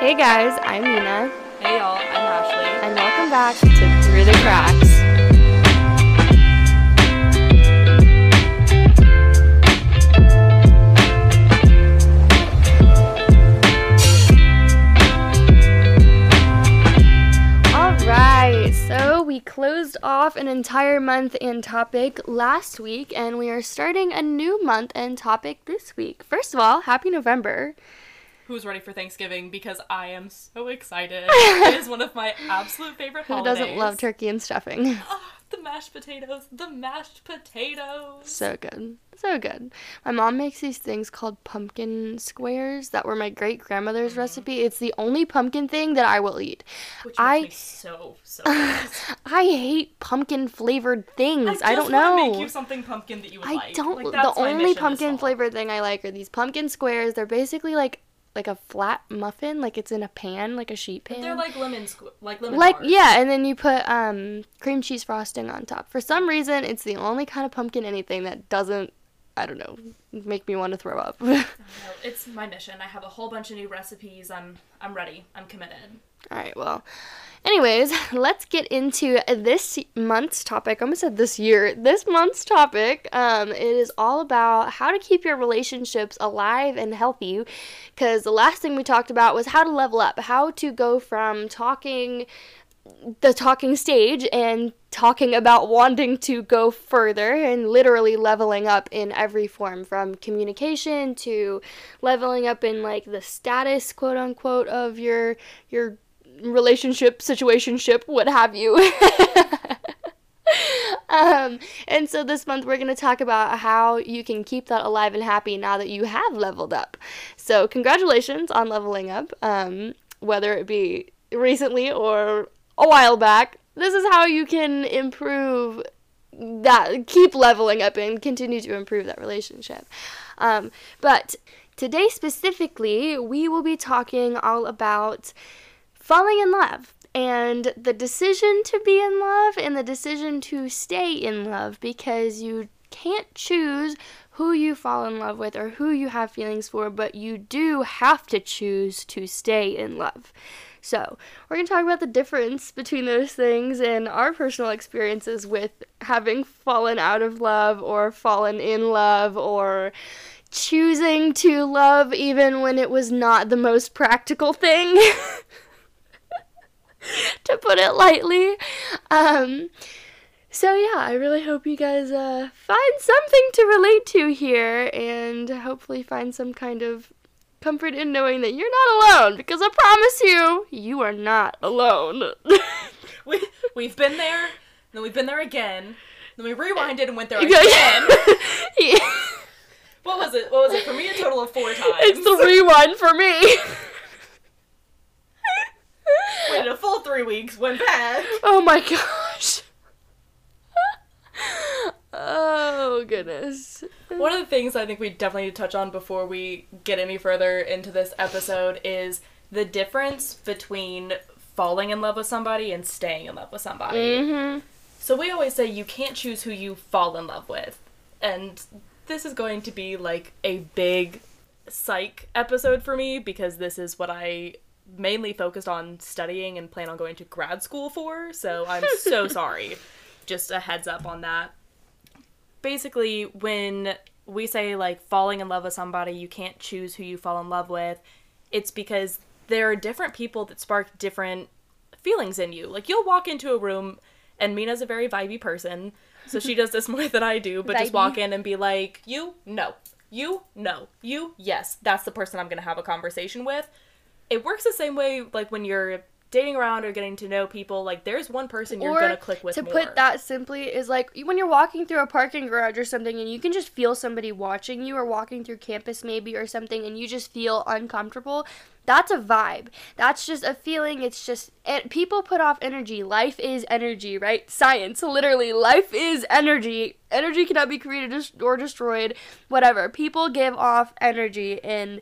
Hey guys, I'm Nina, Hey y'all, I'm Ashley. and welcome back to Through the Cracks. Alright, so we closed off an entire month and topic last week, and we are starting a new month and topic this week. First of all, happy November. Who's ready for Thanksgiving? Because I am so excited. it is one of my absolute favorite Who holidays. doesn't love turkey and stuffing? Ah, the mashed potatoes, the mashed potatoes. So good. So good. My mom makes these things called pumpkin squares that were my great grandmother's recipe. It's the only pumpkin thing that I will eat. Which makes I- me so so. I hate pumpkin flavored things. I, just don't know. Make you something pumpkin that you would I like. don't. Like, the only pumpkin flavored thing I like are these pumpkin squares. They're basically like like a flat muffin, like it's in a pan, like a sheet pan. They're like lemon, squ- like lemon. like bars. yeah, and then you put um cream cheese frosting on top. For some reason, it's the only kind of pumpkin anything that doesn't. I don't know, make me want to throw up. It's my mission. I have a whole bunch of new recipes. I'm I'm ready. I'm committed. All right, well, anyways, let's get into this month's topic. I almost said this year. This month's topic. Um, it is all about how to keep your relationships alive and healthy. Because the last thing we talked about was how to level up, how to go from talking the talking stage and talking about wanting to go further and literally leveling up in every form from communication to leveling up in like the status quote unquote of your your relationship situationship what have you. Um, and so this month we're going to talk about how you can keep that alive and happy now that you have leveled up. So congratulations on leveling up um, whether it be recently or a while back. This is how you can improve that keep leveling up and continue to improve that relationship. Um, but today specifically we will be talking all about falling in love and the decision to be in love and the decision to stay in love because you can't choose who you fall in love with or who you have feelings for, but you do have to choose to stay in love. So, we're going to talk about the difference between those things and our personal experiences with having fallen out of love or fallen in love or choosing to love even when it was not the most practical thing. to put it lightly. Um, so yeah, I really hope you guys uh, find something to relate to here, and hopefully find some kind of comfort in knowing that you're not alone. Because I promise you, you are not alone. We we've been there, then we've been there again, then we rewinded and went there again. Yeah. What was it? What was it? For me, a total of four times. it's the rewind for me. Waited a full three weeks, went back. oh my gosh. oh goodness. One of the things I think we definitely need to touch on before we get any further into this episode is the difference between falling in love with somebody and staying in love with somebody. Mm-hmm. So we always say you can't choose who you fall in love with. And this is going to be like a big psych episode for me because this is what I mainly focused on studying and plan on going to grad school for. So I'm so sorry. Just a heads up on that. Basically, when we say like falling in love with somebody, you can't choose who you fall in love with. It's because there are different people that spark different feelings in you. Like you'll walk into a room and Mina's a very vibey person, so she does this more than I do, but just walk in and be like, "You no. You no. You yes." That's the person I'm going to have a conversation with. It works the same way like when you're dating around or getting to know people, like there's one person you're Or to click with to more. put that simply is like when you're walking through a parking garage or something and you can just feel somebody watching you or walking through campus maybe or something and you just feel uncomfortable that's a vibe. That's just a feeling. It's just it, people put off energy. Life is energy right? Science literally. Life is energy. Energy cannot be created or destroyed. Whatever. People give off energy and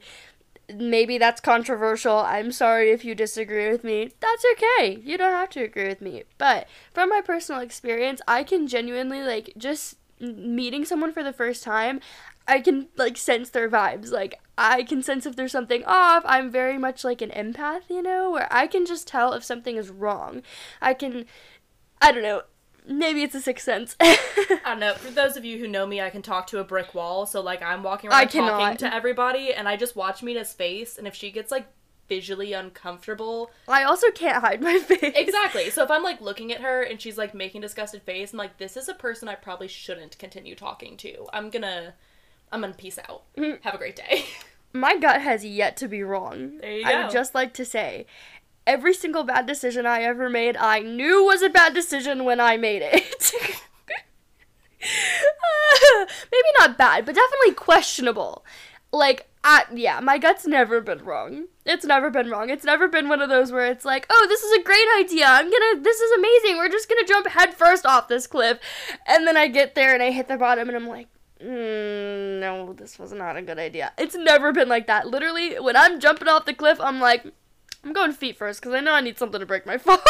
maybe that's controversial. I'm sorry if you disagree with me. That's okay. You don't have to agree with me. But from my personal experience, I can genuinely like just meeting someone for the first time, I can like sense their vibes. Like I can sense if there's something off. I'm very much like an empath, you know, where I can just tell if something is wrong. I can I don't know. Maybe it's a sixth sense. I don't know. For those of you who know me, I can talk to a brick wall. So like I'm walking around I talking cannot. to everybody, and I just watch Mina's face, and if she gets like visually uncomfortable, I also can't hide my face. exactly. So if I'm like looking at her and she's like making a disgusted face, I'm like, this is a person I probably shouldn't continue talking to. I'm gonna, I'm gonna peace out. Mm. Have a great day. My gut has yet to be wrong. There you I go. would just like to say, every single bad decision I ever made, I knew was a bad decision when I made it. Maybe not bad, but definitely questionable. Like, I, yeah, my gut's never been wrong. It's never been wrong. It's never been one of those where it's like, oh, this is a great idea. I'm gonna, this is amazing. We're just gonna jump headfirst off this cliff. And then I get there and I hit the bottom and I'm like, mm, no, this was not a good idea. It's never been like that. Literally, when I'm jumping off the cliff, I'm like, I'm going feet first because I know I need something to break my fall.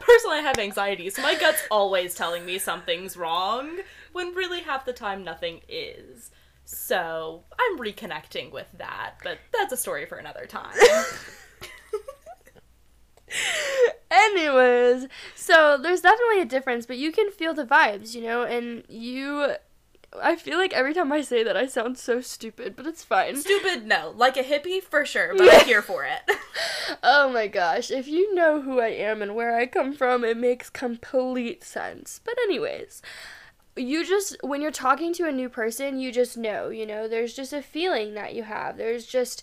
Personally, I have anxiety, so my gut's always telling me something's wrong, when really half the time nothing is. So I'm reconnecting with that, but that's a story for another time. Anyways, so there's definitely a difference, but you can feel the vibes, you know, and you. I feel like every time I say that, I sound so stupid, but it's fine. Stupid, no. Like a hippie, for sure, but I'm here for it. Oh my gosh, if you know who I am and where I come from, it makes complete sense. But, anyways, you just, when you're talking to a new person, you just know, you know, there's just a feeling that you have. There's just,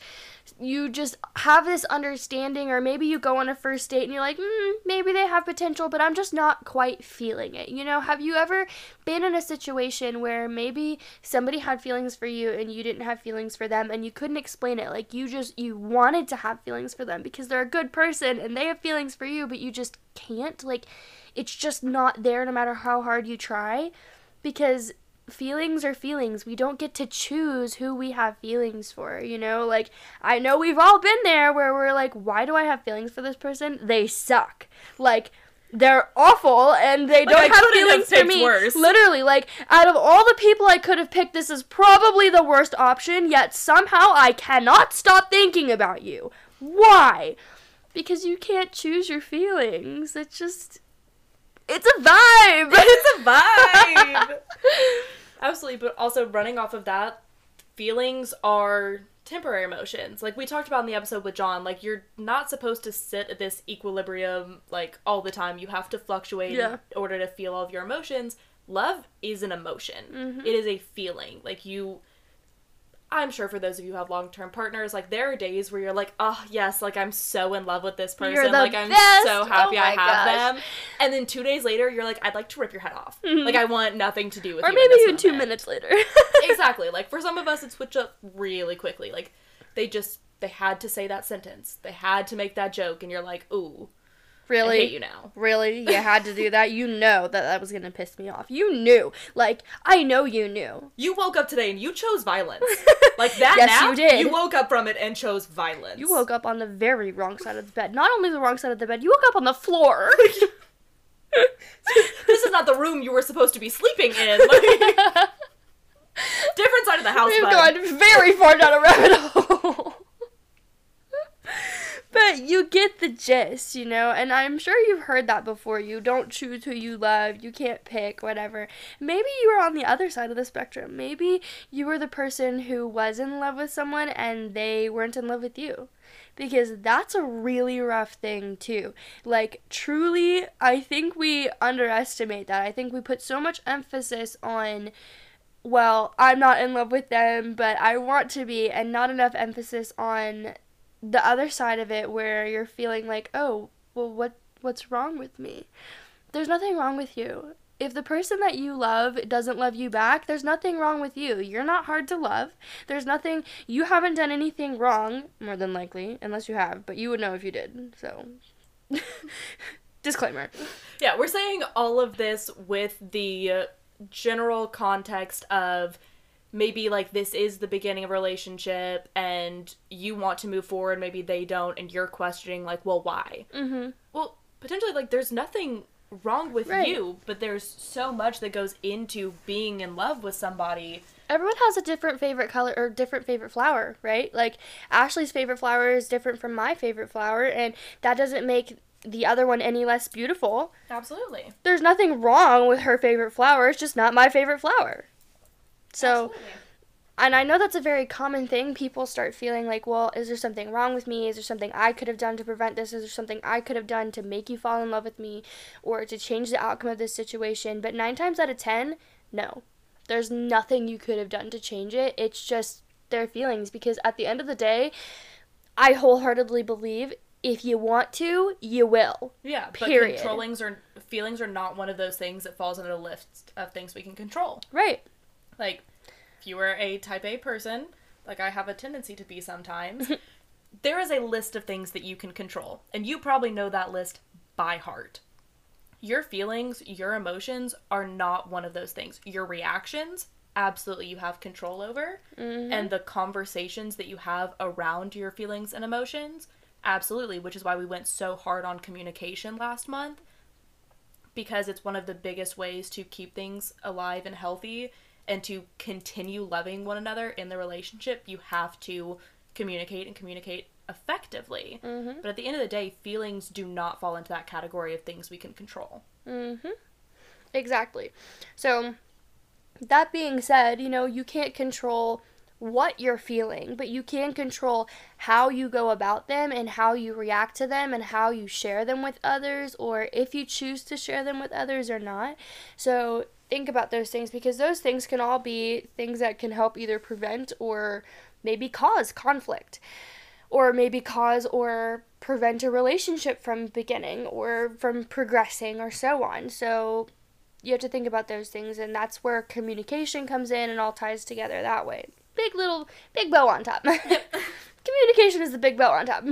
you just have this understanding, or maybe you go on a first date and you're like, mm, maybe they have potential, but I'm just not quite feeling it. You know, have you ever been in a situation where maybe somebody had feelings for you and you didn't have feelings for them and you couldn't explain it? Like, you just, you wanted to have feelings for them because they're a good person and they have feelings for you, but you just can't? Like, it's just not there no matter how hard you try because feelings are feelings. We don't get to choose who we have feelings for, you know? Like, I know we've all been there where we're like, why do I have feelings for this person? They suck. Like, they're awful and they Like, don't I have couldn't have feelings for me. worse. Literally, like, out of all the people I could have picked, this is probably the worst option, yet somehow I cannot stop thinking about you. Why? Because you can't choose your feelings. It's just. It's a vibe! it's a vibe. Absolutely, but also running off of that, feelings are temporary emotions. Like we talked about in the episode with John, like you're not supposed to sit at this equilibrium like all the time. You have to fluctuate Yeah. in order to feel all of your emotions. Love is an emotion. Mm-hmm. It is a feeling. Like you I'm sure for those of you who have long term partners, like there are days where you're like, oh yes, like I'm so in love with this person, like I'm best. so happy Oh I have gosh. them, and then two days later you're like, I'd like to rip your head off, mm-hmm. like I want nothing to do with or you. maybe even two moment." minutes later. exactly. Like for some of us, it switched up really quickly. Like they just they had to say that sentence, they had to make that joke, and you're like, ooh, Really? I hate you now. Really? You had to do that? You know that that was gonna piss me off. You knew. Like, I know you knew. You woke up today and you chose violence. Like that Yes, nap, you did. You woke up from it and chose violence. You woke up on the very wrong side of the bed. Not only the wrong side of the bed, you woke up on the floor. this is not the room you were supposed to be sleeping in. Like, different side of the house, We've bud. gone very far down a rabbit hole. But you get the gist, you know, and I'm sure you've heard that before. You don't choose who you love, you can't pick, whatever. Maybe you were on the other side of the spectrum. Maybe you were the person who was in love with someone and they weren't in love with you. Because that's a really rough thing, too. Like, truly, I think we underestimate that. I think we put so much emphasis on well, I'm not in love with them, but I want to be, and not enough emphasis on the other side of it where you're feeling like, oh, well, what what's wrong with me? There's nothing wrong with you. If the person that you love doesn't love you back, there's nothing wrong with you. You're not hard to love. There's nothing, you haven't done anything wrong, more than likely, unless you have, but you would know if you did. So, disclaimer. Yeah, we're saying all of this with the general context of maybe like this is the beginning of a relationship and you want to move forward, maybe they don't, and you're questioning like, well, why? Mm-hmm. Well, potentially like there's nothing wrong with Right. you, but there's so much that goes into being in love with somebody. everyone has a different favorite color or different favorite flower, right? Like Ashley's favorite flower is different from my favorite flower, and that doesn't make the other one any less beautiful. Absolutely. There's nothing wrong with her favorite flower, it's just not my favorite flower. So, Absolutely. and I know that's a very common thing. People start feeling like, well, is there something wrong with me? Is there something I could have done to prevent this? Is there something I could have done to make you fall in love with me or to change the outcome of this situation? But nine times out of ten, no. There's nothing you could have done to change it. It's just their feelings because at the end of the day, I wholeheartedly believe if you want to, you will. Yeah, but Period. controllings or feelings are not one of those things that falls under the list of things we can control. Right. Like, if you are a type A person, like I have a tendency to be sometimes, there is a list of things that you can control, and you probably know that list by heart. Your feelings, your emotions are not one of those things. Your reactions, absolutely, you have control over. Mm-hmm. And the conversations that you have around your feelings and emotions, absolutely, which is why we went so hard on communication last month because it's one of the biggest ways to keep things alive and healthy and to continue loving one another in the relationship you have to communicate and communicate effectively Mm-hmm. but at the end of the day feelings do not fall into that category of things we can control Mm-hmm. Exactly. So, that being said, you know, you can't control what you're feeling, but you can control how you go about them and how you react to them and how you share them with others or if you choose to share them with others or not. So, think about those things because those things can all be things that can help either prevent or maybe cause conflict or maybe cause or prevent a relationship from beginning or from progressing or so on. So you have to think about those things and that's where communication comes in and all ties together that way. Big little big bow on top. communication is the big bow on top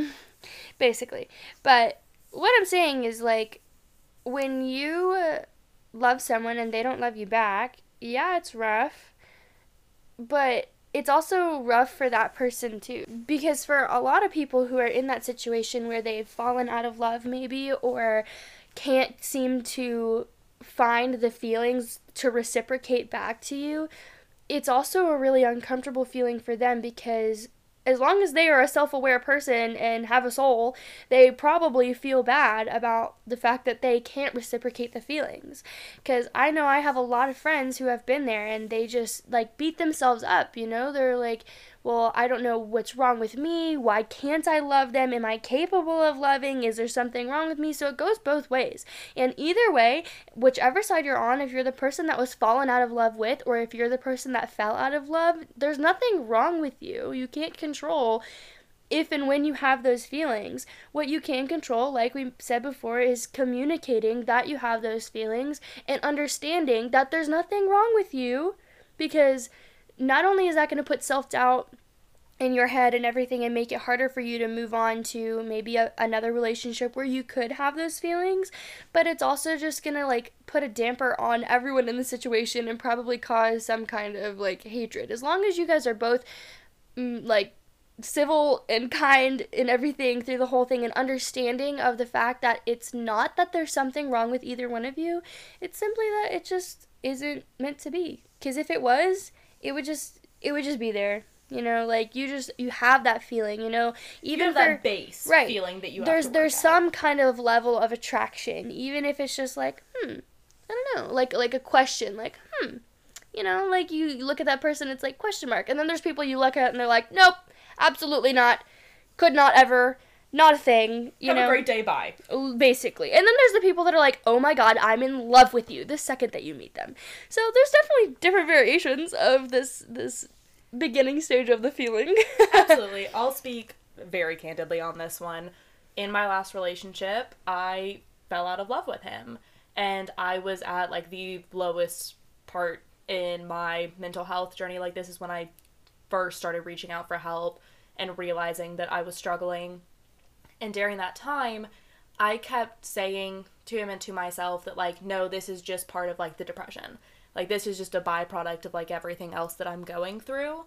basically. But what I'm saying is like when you love someone and they don't love you back, yeah, it's rough. But it's also rough for that person too. Because for a lot of people who are in that situation where they've fallen out of love, maybe, or can't seem to find the feelings to reciprocate back to you, it's also a really uncomfortable feeling for them because as long as they are a self aware person and have a soul, they probably feel bad about the fact that they can't reciprocate the feelings. Because I know I have a lot of friends who have been there and they just like beat themselves up, you know? They're like, well, I don't know what's wrong with me. Why can't I love them? Am I capable of loving? Is there something wrong with me? So it goes both ways. And either way, whichever side you're on, if you're the person that was fallen out of love with, or if you're the person that fell out of love, there's nothing wrong with you. You can't control if and when you have those feelings. What you can control, like we said before, is communicating that you have those feelings and understanding that there's nothing wrong with you because not only is that going to put self doubt in your head and everything and make it harder for you to move on to maybe a, another relationship where you could have those feelings but it's also just gonna like put a damper on everyone in the situation and probably cause some kind of like hatred. As long as you guys are both mm, like civil and kind and everything through the whole thing and understanding of the fact that it's not that there's something wrong with either one of you it's simply that it just isn't meant to be. Because if it was it would just it would just be there you know like you just you have that feeling you know you even have for that base right. feeling that you there's there's some kind of level of attraction even if it's just like hmm i don't know like like a question like hmm you know like you look at that person it's like question mark and then there's people you look at and they're like nope absolutely not could not ever not a thing you have know a great day bye basically. And then there's the people that are like, "Oh my god, I'm in love with you" the second that you meet them. So there's definitely different variations of this this beginning stage of the feeling. Absolutely. I'll speak very candidly on this one. In my last relationship, I fell out of love with him. And I was at like the lowest part in my mental health journey. Like, this is when I first started reaching out for help and realizing that I was struggling. And during that time, I kept saying to him and to myself that, like, no, this is just part of like the depression. Like, this is just a byproduct of like everything else that I'm going through.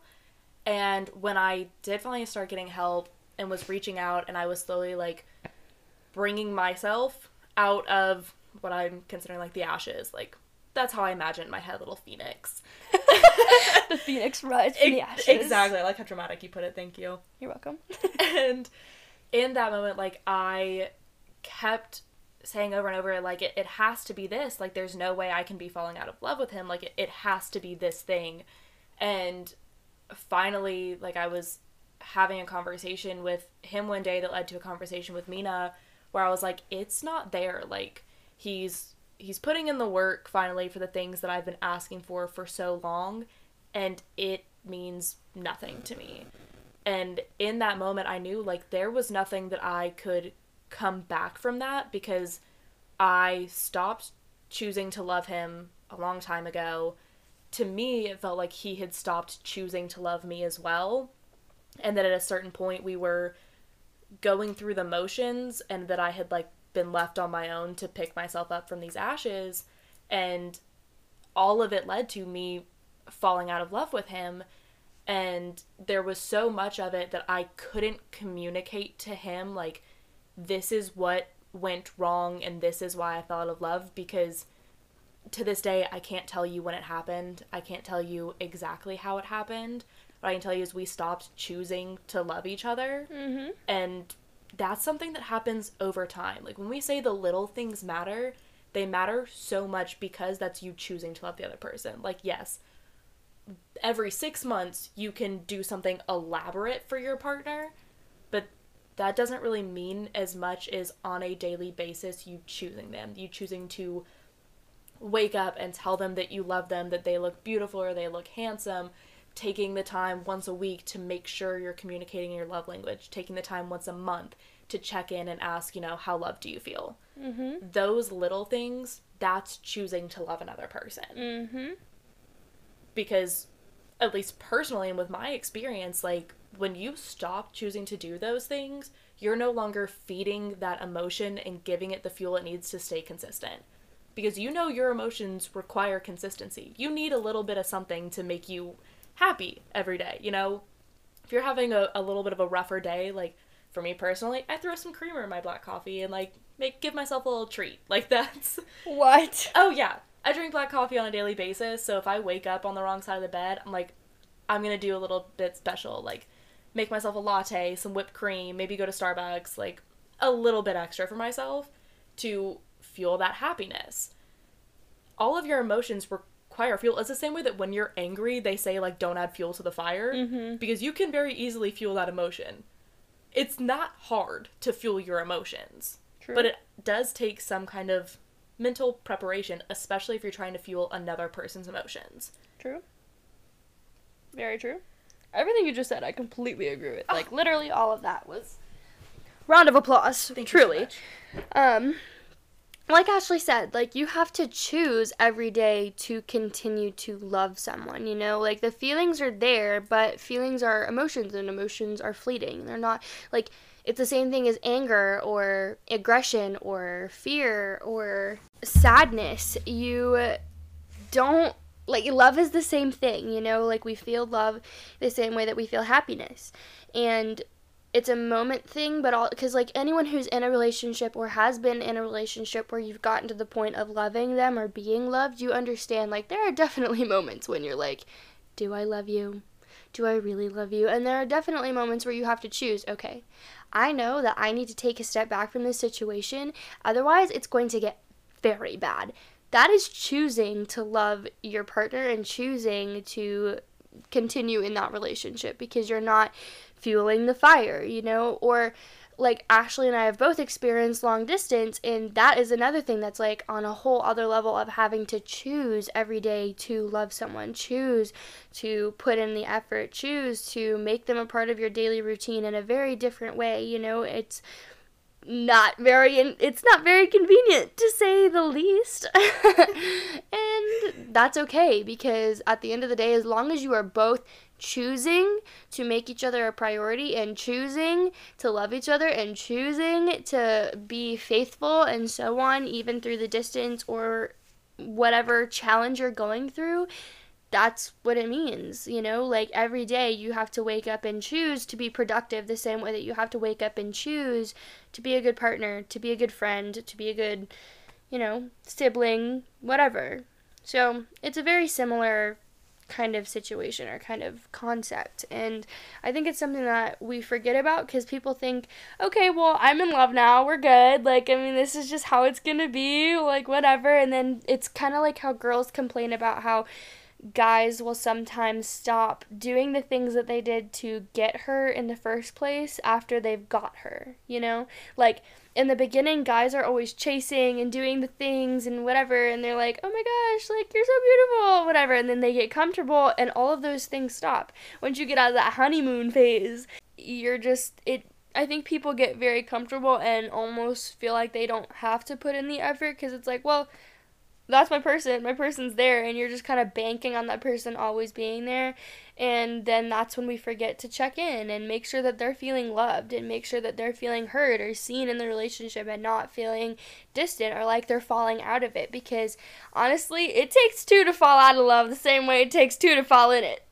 And when I did finally start getting help and was reaching out, and I was slowly like bringing myself out of what I'm considering like the ashes. Like that's how I imagine in my head little phoenix. the phoenix rise from the ashes. Exactly. I like how dramatic you put it. Thank you. You're welcome. and in that moment, like I kept saying over and over, like it, it has to be this. Like there's no way I can be falling out of love with him. Like it, it has to be this thing. And finally, like I was having a conversation with him one day that led to a conversation with Mina where I was like, it's not there. Like he's he's putting in the work finally for the things that I've been asking for for so long and it means nothing to me. And in that moment I knew like there was nothing that I could come back from that because I stopped choosing to love him a long time ago. To me, it felt like he had stopped choosing to love me as well. And that at a certain point we were going through the motions and that I had like been left on my own to pick myself up from these ashes and all of it led to me falling out of love with him and there was so much of it that I couldn't communicate to him like this is what went wrong and this is why I fell out of love because to this day I can't tell you when it happened. I can't tell you exactly how it happened. What I can tell you is we stopped choosing to love each other. Mm-hmm. And that's something that happens over time. Like when we say the little things matter, they matter so much because that's you choosing to love the other person. Like, yes, every six months you can do something elaborate for your partner, but that doesn't really mean as much as on a daily basis you choosing them. You choosing to wake up and tell them that you love them, that they look beautiful or they look handsome, taking the time once a week to make sure you're communicating your love language, taking the time once a month to check in and ask, you know, how loved do you feel? Mm-hmm. Those little things, that's choosing to love another person. Mm-hmm. Because, at least personally and with my experience, like when you stop choosing to do those things, you're no longer feeding that emotion and giving it the fuel it needs to stay consistent. Because you know your emotions require consistency. You need a little bit of something to make you happy every day, you know? If you're having a, a little bit of a rougher day, like for me personally, I throw some creamer in my black coffee and like make give myself a little treat. Like that's What? Oh yeah. I drink black coffee on a daily basis, so if I wake up on the wrong side of the bed, I'm like I'm going to do a little bit special, like make myself a latte, some whipped cream, maybe go to Starbucks, like a little bit extra for myself to fuel that happiness. All of your emotions require fuel. It's the same way that when you're angry, they say like don't add fuel to the fire Mm-hmm. because you can very easily fuel that emotion. It's not hard to fuel your emotions, True. but it does take some kind of mental preparation, especially if you're trying to fuel another person's emotions. True. Very true. Everything you just said, I completely agree with. Like literally all of that was round of applause. Thank so truly. much. um like Ashley said, like you have to choose every day to continue to love someone, you know? Like the feelings are there, but feelings are emotions and emotions are fleeting. They're not like it's the same thing as anger or aggression or fear or sadness. You don't like love is the same thing, you know? Like we feel love the same way that we feel happiness. And it's a moment thing, but all because like anyone who's in a relationship or has been in a relationship where you've gotten to the point of loving them or being loved, you understand like there are definitely moments when you're like, do I love you? Do I really love you? And there are definitely moments where you have to choose, okay, I know that I need to take a step back from this situation, otherwise it's going to get very bad. That is choosing to love your partner and choosing to continue in that relationship because you're not fueling the fire, you know? Or like Ashley and I have both experienced long distance, and that is another thing that's like on a whole other level of having to choose every day to love someone, choose to put in the effort, choose to make them a part of your daily routine in a very different way, you know? It's not very it's not very convenient to say the least and that's okay because at the end of the day as long as you are both choosing to make each other a priority and choosing to love each other and choosing to be faithful and so on even through the distance or whatever challenge you're going through that's what it means, you know? Like every day you have to wake up and choose to be productive the same way that you have to wake up and choose to be a good partner, to be a good friend, to be a good you know, sibling, whatever. So it's a very similar kind of situation or kind of concept. And I think it's something that we forget about because people think, okay, well, I'm in love now, we're good. Like, I mean, this is just how it's gonna be, like, whatever. And then it's kind of like how girls complain about how guys will sometimes stop doing the things that they did to get her in the first place after they've got her, you know? Like, in the beginning, guys are always chasing and doing the things and whatever, and they're like, oh my gosh, like, you're so beautiful, whatever. And then they get comfortable, and all of those things stop. Once you get out of that honeymoon phase, you're just, it, I think people get very comfortable and almost feel like they don't have to put in the effort because it's like, well, that's my person. My person's there, and you're just kind of banking on that person always being there. And then that's when we forget to check in and make sure that they're feeling loved and make sure that they're feeling heard or seen in the relationship and not feeling distant or like they're falling out of it. Because honestly, it takes two to fall out of love the same way it takes two to fall in it.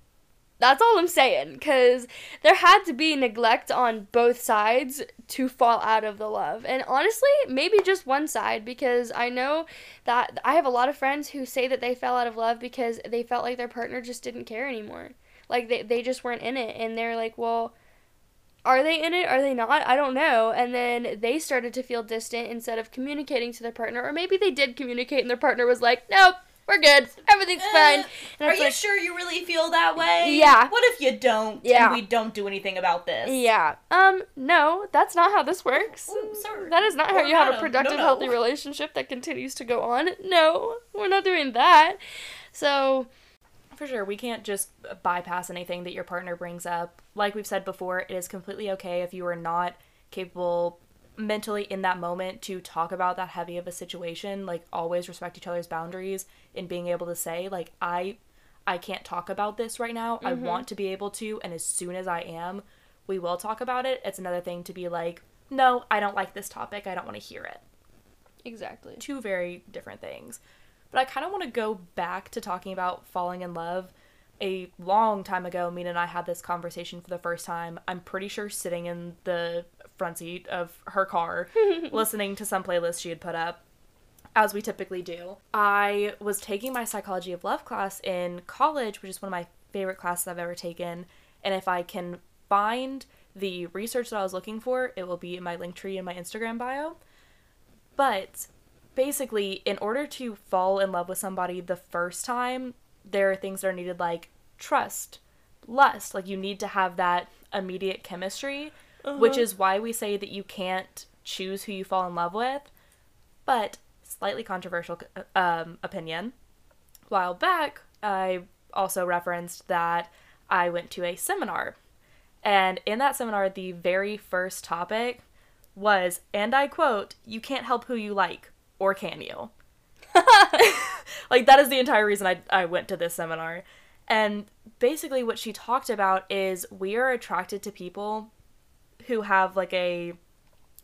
That's all I'm saying, because there had to be neglect on both sides to fall out of the love. And honestly, maybe just one side, because I know that I have a lot of friends who say that they fell out of love because they felt like their partner just didn't care anymore. Like they, they just weren't in it. And they're like, well, are they in it? Are they not? I don't know. And then they started to feel distant instead of communicating to their partner. Or maybe they did communicate and their partner was like, nope, we're good. Everything's Uh, fine. And Are you like, sure you really feel that way? Yeah. What if you don't? Yeah. And we don't do anything about this. Yeah. Um, no, that's not how this works. Ooh, sir. That is not how Or you have a productive, No, no. healthy relationship that continues to go on. No, we're not doing that. So, For sure, we can't just bypass anything that your partner brings up. Like we've said before, it is completely okay if you are not capable mentally in that moment to talk about that heavy of a situation. Like always respect each other's boundaries and being able to say like I I can't talk about this right now. I mm-hmm. want to be able to and as soon as I am, we will talk about it. It's another thing to be like, "No, I don't like this topic. I don't want to hear it." exactly. two very different things. But I kind of want to go back to talking about falling in love. A long time ago, Mina and I had this conversation for the first time. I'm pretty sure sitting in the front seat of her car, listening to some playlist she had put up, as we typically do. I was taking my psychology of love class in college, which is one of my favorite classes I've ever taken. And if I can find the research that I was looking for, it will be in my Linktree in my Instagram bio. But basically, in order to fall in love with somebody the first time, there are things that are needed like trust, lust. Like, you need to have that immediate chemistry, which is why we say that you can't choose who you fall in love with. But, slightly controversial um, opinion. While back, I also referenced that I went to a seminar. And in that seminar, the very first topic was, and I quote, you can't help who you like, or can you? like, that is the entire reason I, I went to this seminar. And basically, what she talked about is we are attracted to people who have like a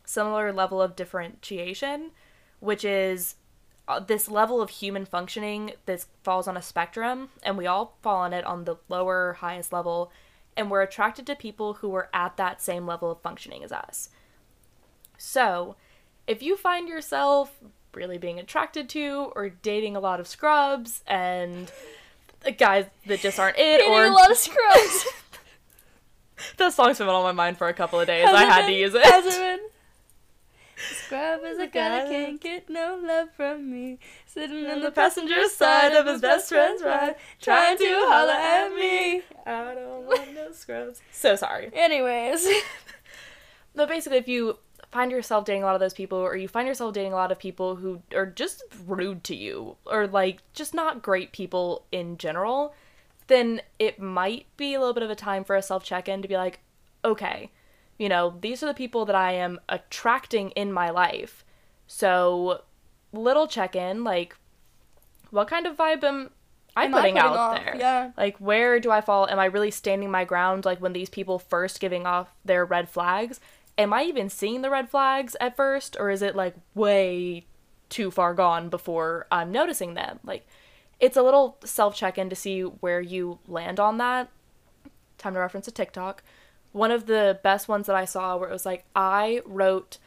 similar level of differentiation, which is uh, this level of human functioning this falls on a spectrum and we all fall on it on the lower highest level and we're attracted to people who are at that same level of functioning as us so if you find yourself really being attracted to or dating a lot of scrubs and guys that just aren't it Dating or a lot of scrubs. that song's been on my mind for a couple of days i had to use it Has it been? Scrub is a guy that can't get no love from me. Sitting in the passenger side of his best friend's ride, trying to holler at me. I don't want no scrubs. So sorry. Anyways, But basically, if you find yourself dating a lot of those people, or you find yourself dating a lot of people who are just rude to you, or like just not great people in general, then it might be a little bit of a time for a self check in to be like, okay, you know, these are the people that I am attracting in my life. So, little check in, like, what kind of vibe am I Am I putting, putting out off? there? Yeah. Like, where do I fall? Am I really standing my ground? Like, when these people first giving off their red flags, am I even seeing the red flags at first? Or is it like way too far gone before I'm noticing them? Like, it's a little self check in to see where you land on that. Time to reference a TikTok. One of the best ones that I saw where it was like, I wrote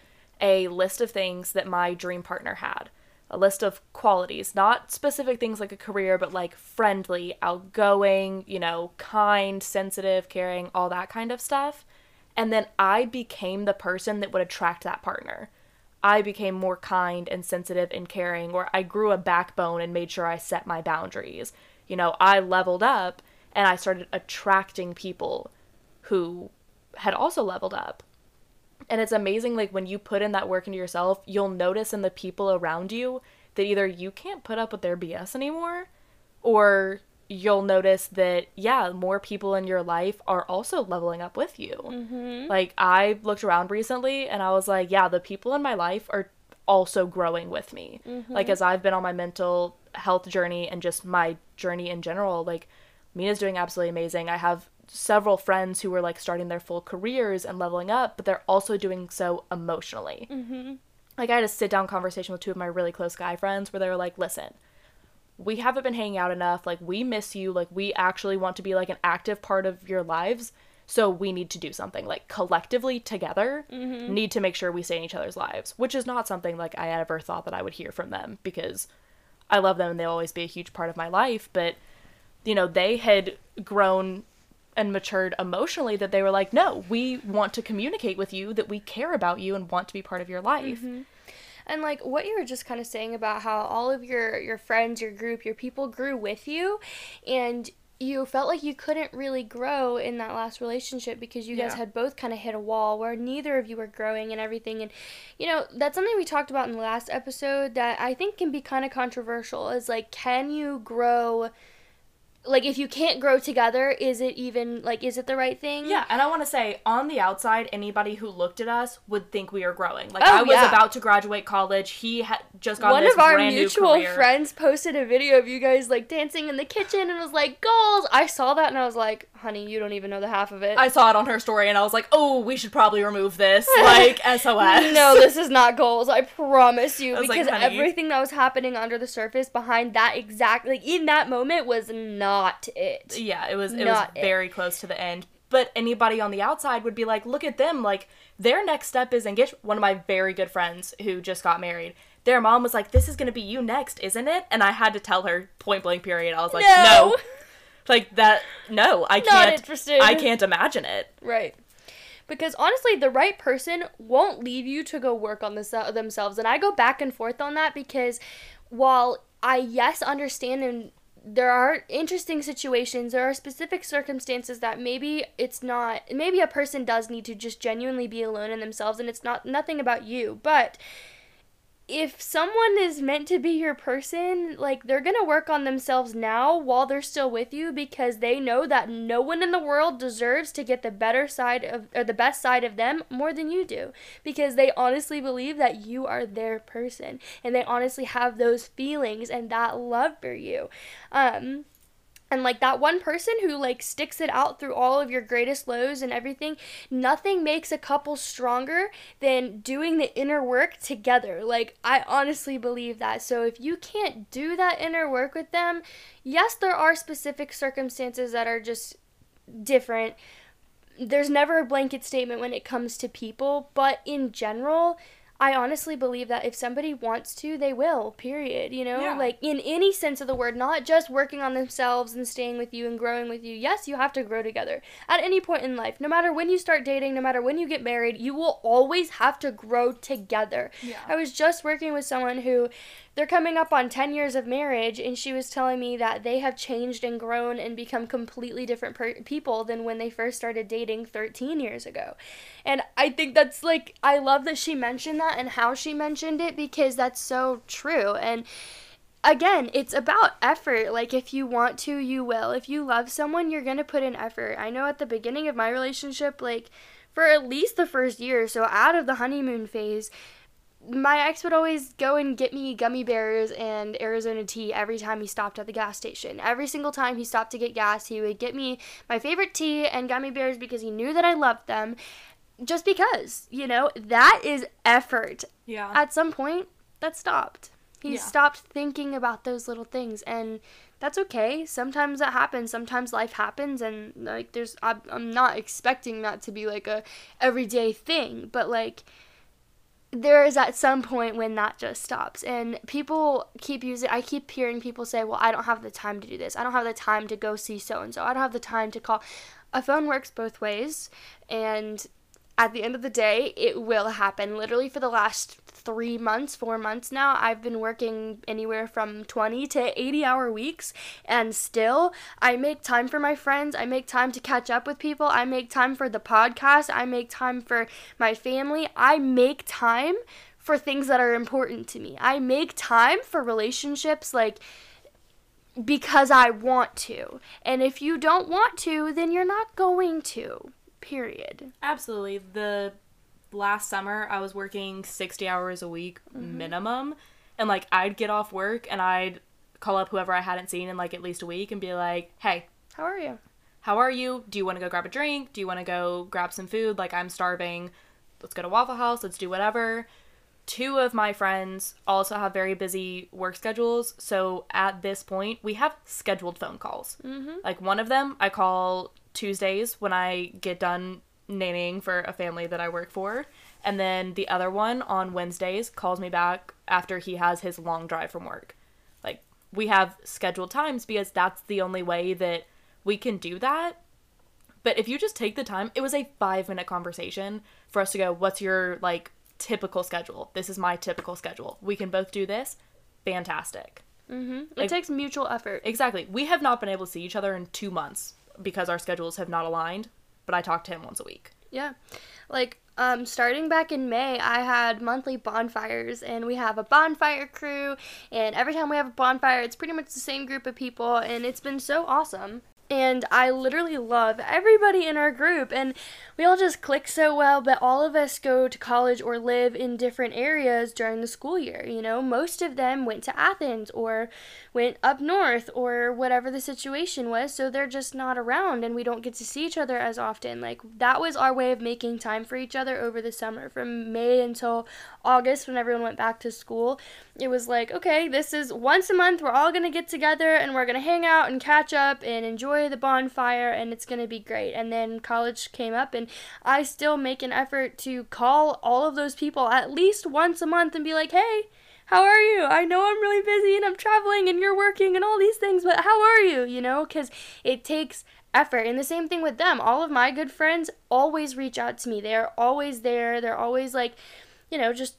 a list of things that my dream partner had. a list of qualities, not specific things like a career, but like friendly, outgoing, you know, kind, sensitive, caring, all that kind of stuff. And then I became the person that would attract that partner. I became more kind and sensitive and caring, or I grew a backbone and made sure I set my boundaries. You know, I leveled up and I started attracting people who had also leveled up. And it's amazing, like, when you put in that work into yourself, you'll notice in the people around you that either you can't put up with their BS anymore, or you'll notice that, yeah, more people in your life are also leveling up with you. Mm-hmm. Like, I looked around recently and I was like, yeah, the people in my life are also growing with me. Like, as I've been on my mental health journey and just my journey in general, like, Mina's doing absolutely amazing. I have several friends who are like starting their full careers and leveling up, but they're also doing so emotionally. Mm-hmm. Like, I had a sit down conversation with two of my really close guy friends where they were like, listen, we haven't been hanging out enough. Like, we miss you. Like, we actually want to be like an active part of your lives. So we need to do something like collectively together mm-hmm. need to make sure we stay in each other's lives, which is not something like I ever thought that I would hear from them because I love them and they'll always be a huge part of my life. But, you know, they had grown and matured emotionally that they were like, no, we want to communicate with you that we care about you and want to be part of your life. Mm-hmm. And like what you were just kind of saying about how all of your your friends, your group, your people grew with you and you felt like you couldn't really grow in that last relationship because you guys had both kind of hit a wall where neither of you were growing and everything. And you know that's something we talked about in the last episode that I think can be kind of controversial is like can you grow like if you can't grow together is it even like is it the right thing Yeah, and I want to say, on the outside, anybody who looked at us would think we are growing. Like Oh, I was yeah. about to graduate college. He had just got one of our mutual friends posted a video of you guys like dancing in the kitchen and was like goals i saw that and i was like honey you don't even know the half of it I saw it on her story, and I was like, "Oh, we should probably remove this." Like SOS. no this is not goals i promise you I was like, because everything that was happening under the surface behind that exact like in that moment was not it Yeah, it was. It Not was it. very close to the end. But anybody on the outside would be like, "Look at them! Like their next step is engagement." One of my very good friends who just got married. Their mom was like, "This is gonna be you next, isn't it?" And I had to tell her point blank. Period. I was like, No. "No, like that. No, I Not can't. interested. I can't imagine it." Right. Because honestly, the right person won't leave you to go work on this, uh, themselves. And I go back and forth on that because while I, yes, understand and there are interesting situations, there are specific circumstances that maybe it's not, maybe a person does need to just genuinely be alone in themselves and it's not nothing about you. But if someone is meant to be your person, like they're gonna work on themselves now while they're still with you because they know that no one in the world deserves to get the better side of or the best side of them more than you do because they honestly believe that you are their person and they honestly have those feelings and that love for you. Um, and like that one person who like sticks it out through all of your greatest lows and everything nothing makes a couple stronger than doing the inner work together. Like i honestly believe that. So if you can't do that inner work with them yes there are specific circumstances that are just different. There's never a blanket statement when it comes to people but in general I honestly believe that if somebody wants to, they will, period. You know, Yeah. like in any sense of the word, not just working on themselves and staying with you and growing with you. Yes, you have to grow together at any point in life. No matter when you start dating, no matter when you get married, you will always have to grow together. Yeah. I was just working with someone who they're coming up on 10 years of marriage and she was telling me that they have changed and grown and become completely different per- people than when they first started dating 13 years ago. And I think that's like I love that she mentioned that and how she mentioned it because that's so true and again, it's about effort. Like, if you want to, you will. If you love someone, you're going to put in effort. I know at the beginning of my relationship, like, for at least the first year, so out of the honeymoon phase, my ex would always go and get me gummy bears and Arizona tea every time he stopped at the gas station. Every single time he stopped to get gas, he would get me my favorite tea and gummy bears because he knew that I loved them. Just because, you know, that is effort Yeah. at some point that stopped. He Yeah. stopped thinking about those little things and that's okay. Sometimes that happens. Sometimes life happens and like there's I'm, I'm not expecting that to be like a everyday thing, but like there is at some point when that just stops. And people keep using i keep hearing people say well i don't have the time to do this. I don't have the time to go see so and so i don't have the time to call. A phone works both ways. And at the end of the day it will happen. Literally for the last three months four months now i've been working anywhere from 20 to 80 hour weeks and still i make time for my friends i make time to catch up with people i make time for the podcast i make time for my family i make time for things that are important to me i make time for relationships like because I want to. And if you don't want to, then you're not going to. Period. Absolutely. The last summer I was working 60 hours a week minimum and like I'd get off work and I'd call up whoever I hadn't seen in like at least a week and be like, "Hey, How are you? how are you? Do you want to go grab a drink? Do you want to go grab some food? Like I'm starving. Let's go to Waffle House. Let's do whatever." Two of my friends also have very busy work schedules, so at this point we have scheduled phone calls. Mm-hmm. Like one of them I call Tuesdays when I get done nannying for a family that I work for, and then the other one on Wednesdays calls me back after he has his long drive from work. Like we have scheduled times because that's the only way that we can do that. But if you just take the time, it was a 5 minute conversation for us to go, what's your like typical schedule? This is my typical schedule. We can both do this. Fantastic. Mm-hmm. It Like- takes mutual effort. Exactly. We have not been able to see each other in 2 months because our schedules have not aligned, but I talk to him once a week. Yeah. Like, um, starting back in May, I had monthly bonfires, and we have a bonfire crew. And every time we have a bonfire, it's pretty much the same group of people, and it's been so awesome. And I literally love everybody in our group, and we all just click so well. But all of us go to college or live in different areas during the school year. You know, most of them went to Athens or went up north or whatever the situation was, so they're just not around, and we don't get to see each other as often. Like, that was our way of making time for each other over the summer from May until August when everyone went back to school. It was like, okay, this is once a month, we're all gonna get together and we're gonna hang out and catch up and enjoy the bonfire, and it's gonna be great. And then college came up, and I still make an effort to call all of those people at least once a month and be like, hey, how are you? I know I'm really busy and I'm traveling and you're working and all these things, but how are you? You know, because it takes effort. And the same thing with them. All of my good friends always reach out to me. They're always there. They're always like, you know, just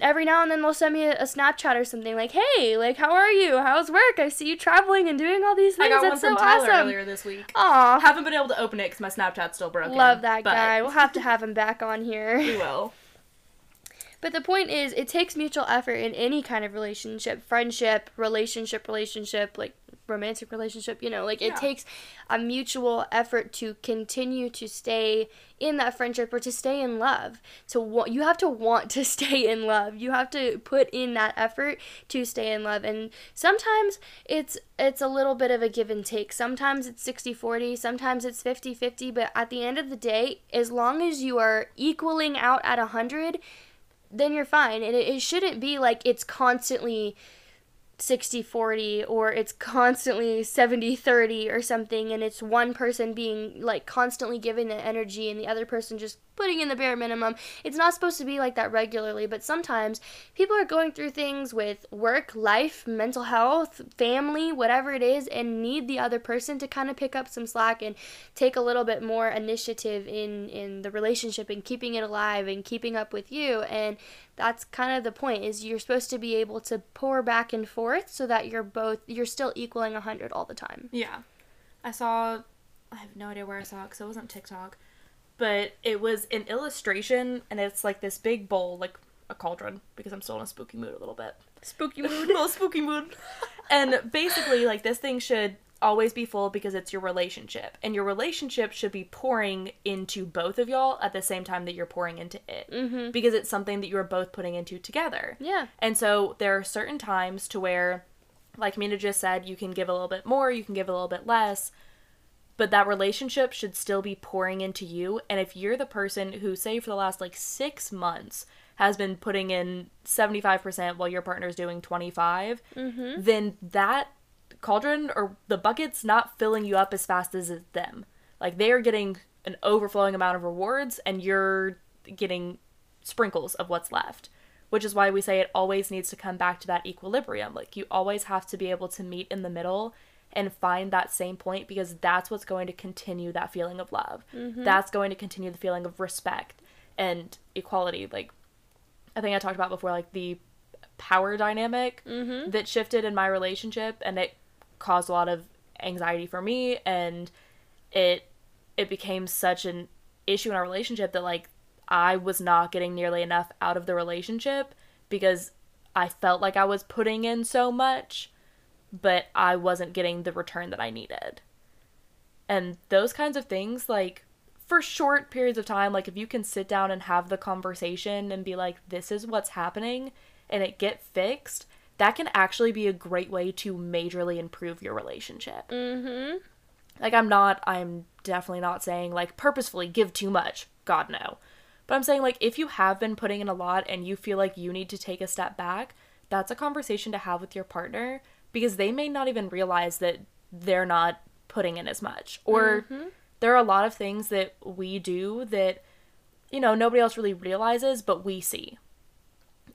every now and then they'll send me a, a Snapchat or something like, hey, like, how are you? How's work? I see you traveling and doing all these things. I got That's one from so Tyler awesome. earlier this week. Aw, Haven't been able to open it because my Snapchat's still broken. love that but guy. We'll have to have him back on here. We will. But the point is, it takes mutual effort in any kind of relationship, friendship, relationship, relationship, like romantic relationship, you know, like it takes a mutual effort to continue to stay in that friendship or to stay in love. So wa- you have to want to stay in love. You have to put in that effort to stay in love. And sometimes it's it's a little bit of a give and take. Sometimes it's 60-40, sometimes it's 50-50, but at the end of the day, as long as you are equaling out at 100, then you're fine. And it, it shouldn't be like it's constantly 60 40 or it's constantly 70 30 or something and it's one person being like constantly giving the energy and the other person just putting in the bare minimum. It's not supposed to be like that regularly, but sometimes people are going through things with work, life, mental health, family, whatever it is, and need the other person to kind of pick up some slack and take a little bit more initiative in in the relationship and keeping it alive and keeping up with you and that's kind of the point is you're supposed to be able to pour back and forth so that you're both you're still equaling 100 all the time Yeah. I saw, I have no idea where I saw it because it wasn't TikTok, but it was an illustration and it's like this big bowl, like a cauldron, because I'm still in a spooky mood a little bit. spooky A little spooky mood. And basically, like, this thing should always be full because it's your relationship. And your relationship should be pouring into both of y'all at the same time that you're pouring into it. Mm-hmm. Because it's something that you're both putting into together. Yeah. And so there are certain times to where, like Mina just said, you can give a little bit more, you can give a little bit less, but that relationship should still be pouring into you. And if you're the person who, say, for the last like six months, has been putting in 75% while your partner's doing 25, then that cauldron or the bucket's not filling you up as fast as them. Like they are getting an overflowing amount of rewards and you're getting sprinkles of what's left which is why we say it always needs to come back to that equilibrium. Like you always have to be able to meet in the middle and find that same point because that's what's going to continue that feeling of love. Mm-hmm. That's going to continue the feeling of respect and equality. Like i think i talked about before like the power dynamic mm-hmm. that shifted in my relationship and it caused a lot of anxiety for me and it it became such an issue in our relationship that like I was not getting nearly enough out of the relationship because I felt like I was putting in so much but I wasn't getting the return that I needed. And those kinds of things like for short periods of time like if you can sit down and have the conversation and be like this is what's happening and it get fixed that can actually be a great way to majorly improve your relationship. Mm-hmm. like i'm not i'm definitely not saying like purposefully give too much god no. But i'm saying like if you have been putting in a lot and you feel like you need to take a step back that's a conversation to have with your partner because they may not even realize that they're not putting in as much. Or there are a lot of things that we do that you know nobody else really realizes but we see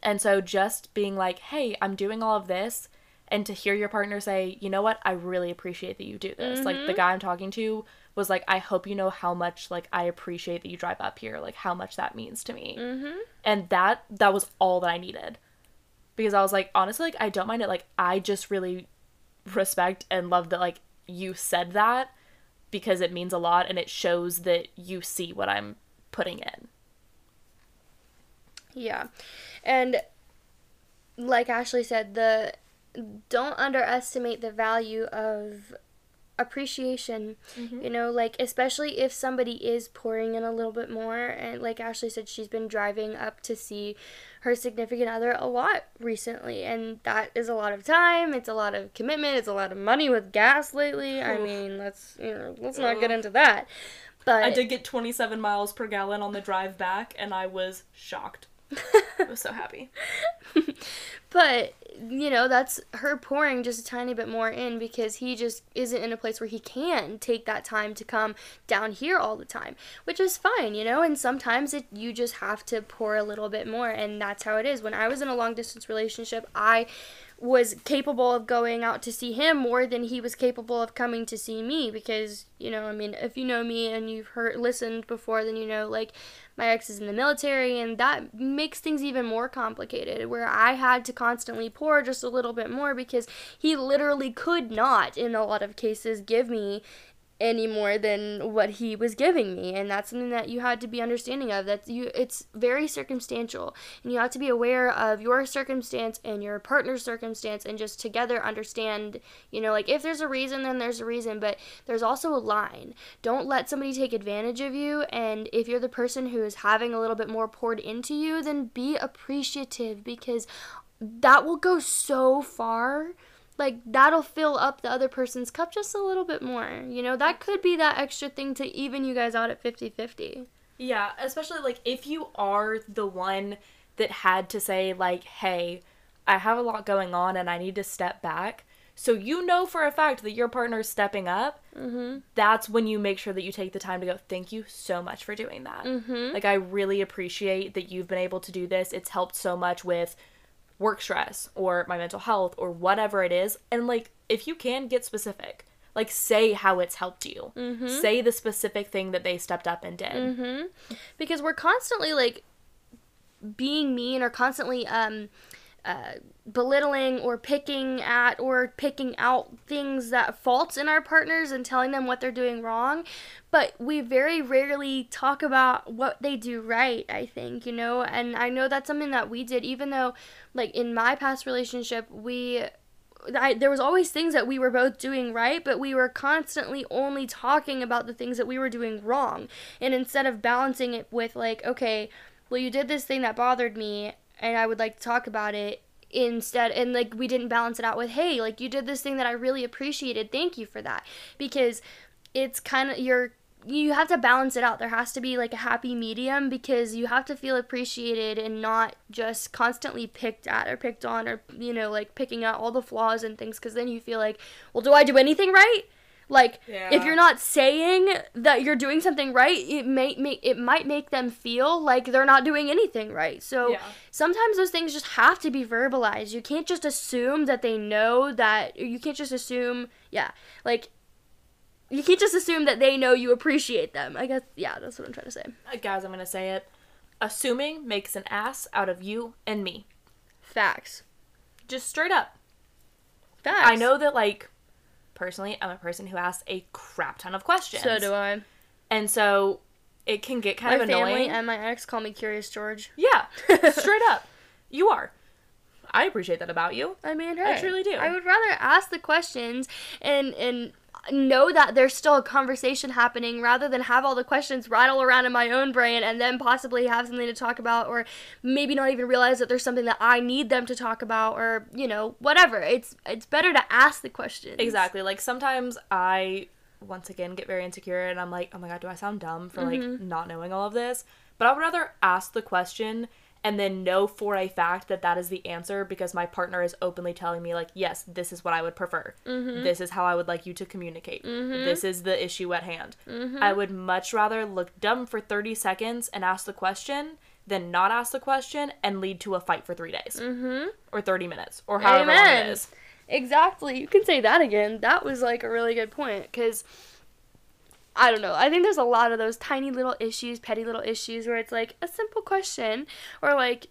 and so just being like hey i'm doing all of this and to hear your partner say you know what i really appreciate that you do this. Like the guy i'm talking to was like i hope you know how much like i appreciate that you drive up here like how much that means to me. Mm-hmm. and that that was all that i needed. Because i was like honestly like i don't mind it. Like i just really respect and love that like you said that because it means a lot and it shows that you see what i'm putting in Yeah. And like Ashley said, the don't underestimate the value of appreciation. Mm-hmm. You know, like especially if somebody is pouring in a little bit more and like Ashley said she's been driving up to see her significant other a lot recently and that is a lot of time, it's a lot of commitment, it's a lot of money with gas lately. I mean, let's you know, let's not get into that. But i did get 27 miles per gallon on the drive back and i was shocked i was so happy But you know, that's her pouring just a tiny bit more in because he just isn't in a place where he can take that time to come down here all the time, which is fine, you know. And sometimes it you just have to pour a little bit more, and that's how it is. When I was in a long distance relationship, I was capable of going out to see him more than he was capable of coming to see me because you know i mean if you know me and you've heard listened before then you know like my ex is in the military and that makes things even more complicated where i had to constantly pour just a little bit more because he literally could not in a lot of cases give me any more than what he was giving me. And that's something that you had to be understanding of. That you it's very circumstantial. And you have to be aware of your circumstance and your partner's circumstance and just together understand you know like if there's a reason then there's a reason. But there's also a line. Don't let somebody take advantage of you. And if you're the person who is having a little bit more poured into you then be appreciative because that will go so far like that'll fill up the other person's cup just a little bit more you know that could be that extra thing to even you guys out at 50-50 Yeah, especially like if you are the one that had to say like, "Hey, I have a lot going on and I need to step back." So you know for a fact that your partner's stepping up. mm-hmm That's when you make sure that you take the time to go, "Thank you so much for doing that." mm-hmm Like I really appreciate that you've been able to do this. It's helped so much with work stress or my mental health or whatever it is. And like if you can get specific, like say how it's helped you. Mhm. Say the specific thing that they stepped up and did. Mm-hmm. Because we're constantly like being mean or constantly um uh, belittling or picking at or picking out things that faults in our partners and telling them what they're doing wrong but we very rarely talk about what they do right i think you know and i know that's something that we did even though like in my past relationship we I, there was always things that we were both doing right, but we were constantly only talking about the things that we were doing wrong. And instead of balancing it with like, okay, well you did this thing that bothered me and I would like to talk about it instead and like we didn't balance it out with, hey, like you did this thing that I really appreciated. Thank you for that. Because it's kind of you're you have to balance it out. There has to be like a happy medium because you have to feel appreciated and not just constantly picked at or picked on or you know like picking out all the flaws and things because then you feel like, well, do I do anything right? Like if you're not saying that you're doing something right, it may make it might make them feel like they're not doing anything right. So Yeah. sometimes those things just have to be verbalized. You can't just assume that they know that you can't just assume, yeah, like you can't just assume that they know you appreciate them. I guess yeah, that's what I'm trying to say. Uh, Guys, I'm gonna say it. Assuming makes an ass out of you and me. Facts. Just straight up. Facts. I know that, like, personally, I'm a person who asks a crap ton of questions. So do I. And so it can get kind My of family annoying. and my ex call me Curious George. yeah, straight up. You are. I appreciate that about you. I mean, hey, I truly do. I would rather ask the questions and and know that there's still a conversation happening rather than have all the questions rattle around in my own brain and then possibly have something to talk about or maybe not even realize that there's something that I need them to talk about or you know whatever. It's it's better to ask the questions. Exactly. Like sometimes I once again get very insecure and I'm like, oh my god, do I sound dumb for like Mm-hmm. not knowing all of this? But I would rather ask the question and then know for a fact that that is the answer because my partner is openly telling me like, yes, this is what I would prefer. Mm-hmm. This is how I would like you to communicate. This is the issue at hand. Mm-hmm. I would much rather look dumb for 30 seconds and ask the question than not ask the question and lead to a fight for 3 days Mhm. or 30 minutes or however long it is. Exactly. You can say that again. That was like a really good point because I don't know. I think there's a lot of those tiny little issues, petty little issues where it's like a simple question or like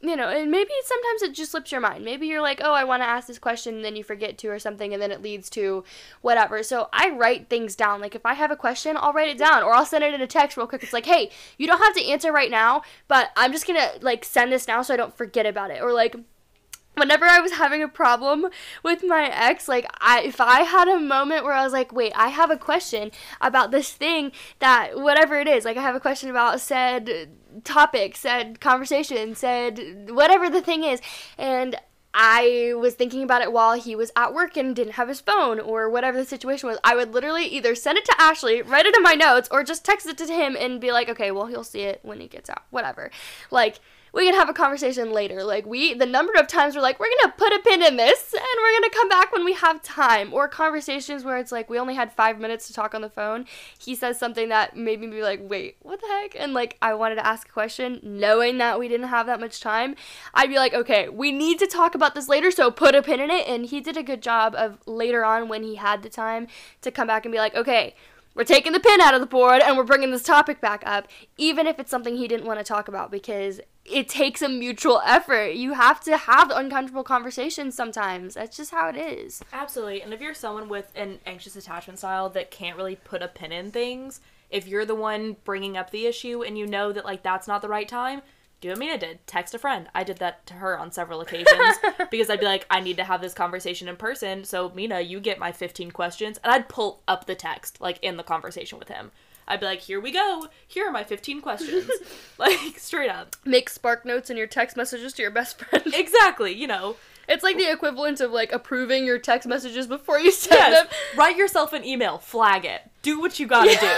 you know, and maybe sometimes it just slips your mind. Maybe you're like, "Oh, I want to ask this question," and then you forget to or something and then it leads to whatever. So, I write things down. Like if I have a question, I'll write it down or I'll send it in a text real quick. It's like, "Hey, you don't have to answer right now, but I'm just going to like send this now so I don't forget about it." Or like whenever I was having a problem with my ex, like I if I had a moment where I was like, wait, I have a question about this thing that whatever it is, like I have a question about said topic, said conversation, said whatever the thing is, and I was thinking about it while he was at work and didn't have his phone or whatever the situation was. I would literally either send it to Ashley, write it in my notes, or just text it to him and be like, okay, well, he'll see it when he gets out. Whatever. Like, we can have a conversation later. Like we, the number of times we're like, we're gonna put a pin in this, and we're gonna come back when we have time. Or conversations where it's like we only had five minutes to talk on the phone. He says something that made me be like, wait, what the heck? And like I wanted to ask a question, knowing that we didn't have that much time. I'd be like, okay, we need to talk about this later, so put a pin in it. And he did a good job of later on when he had the time to come back and be like, okay we're taking the pin out of the board and we're bringing this topic back up, even if it's something he didn't want to talk about, because it takes a mutual effort. You have to have uncomfortable conversations sometimes. That's just how it is. Absolutely. And if you're someone with an anxious attachment style that can't really put a pin in things, if you're the one bringing up the issue and you know that like that's not the right time, do what Mina did. Text a friend. I did that to her on several occasions because I'd be like, I need to have this conversation in person. So Mina, you get my 15 questions, and I'd pull up the text like in the conversation with him. I'd be like, here we go. Here are my 15 questions. like straight up. Make spark notes in your text messages to your best friend. Exactly. You know. It's like the equivalent of like approving your text messages before you send Yes. them. Write yourself an email. Flag it. Do what you gotta do. Flag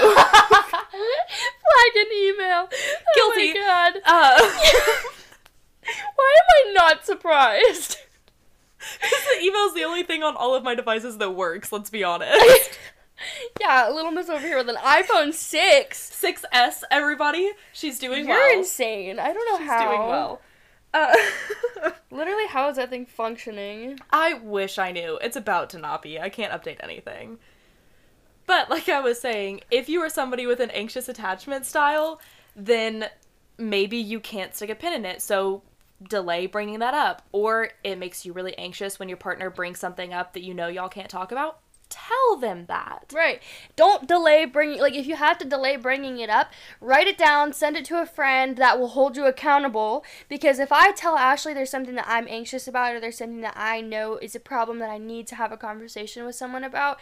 an email. Guilty. Oh my god. Uh, Why am I not surprised? the email's the only thing on all of my devices that works, let's be honest. yeah, little miss over here with an iPhone 6. 6S, everybody. She's doing well. You're well. insane. I don't know She's how. She's doing well. Uh, Literally, how is that thing functioning? I wish I knew. It's about to not be. I can't update anything. But like I was saying, if you are somebody with an anxious attachment style, then maybe you can't stick a pin in it. So delay bringing that up. Or it makes you really anxious when your partner brings something up that you know y'all can't talk about. Tell them that. Right. Don't delay bringing, like, if you have to delay bringing it up, write it down, send it to a friend that will hold you accountable. Because if I tell Ashley there's something that I'm anxious about or there's something that I know is a problem that I need to have a conversation with someone about,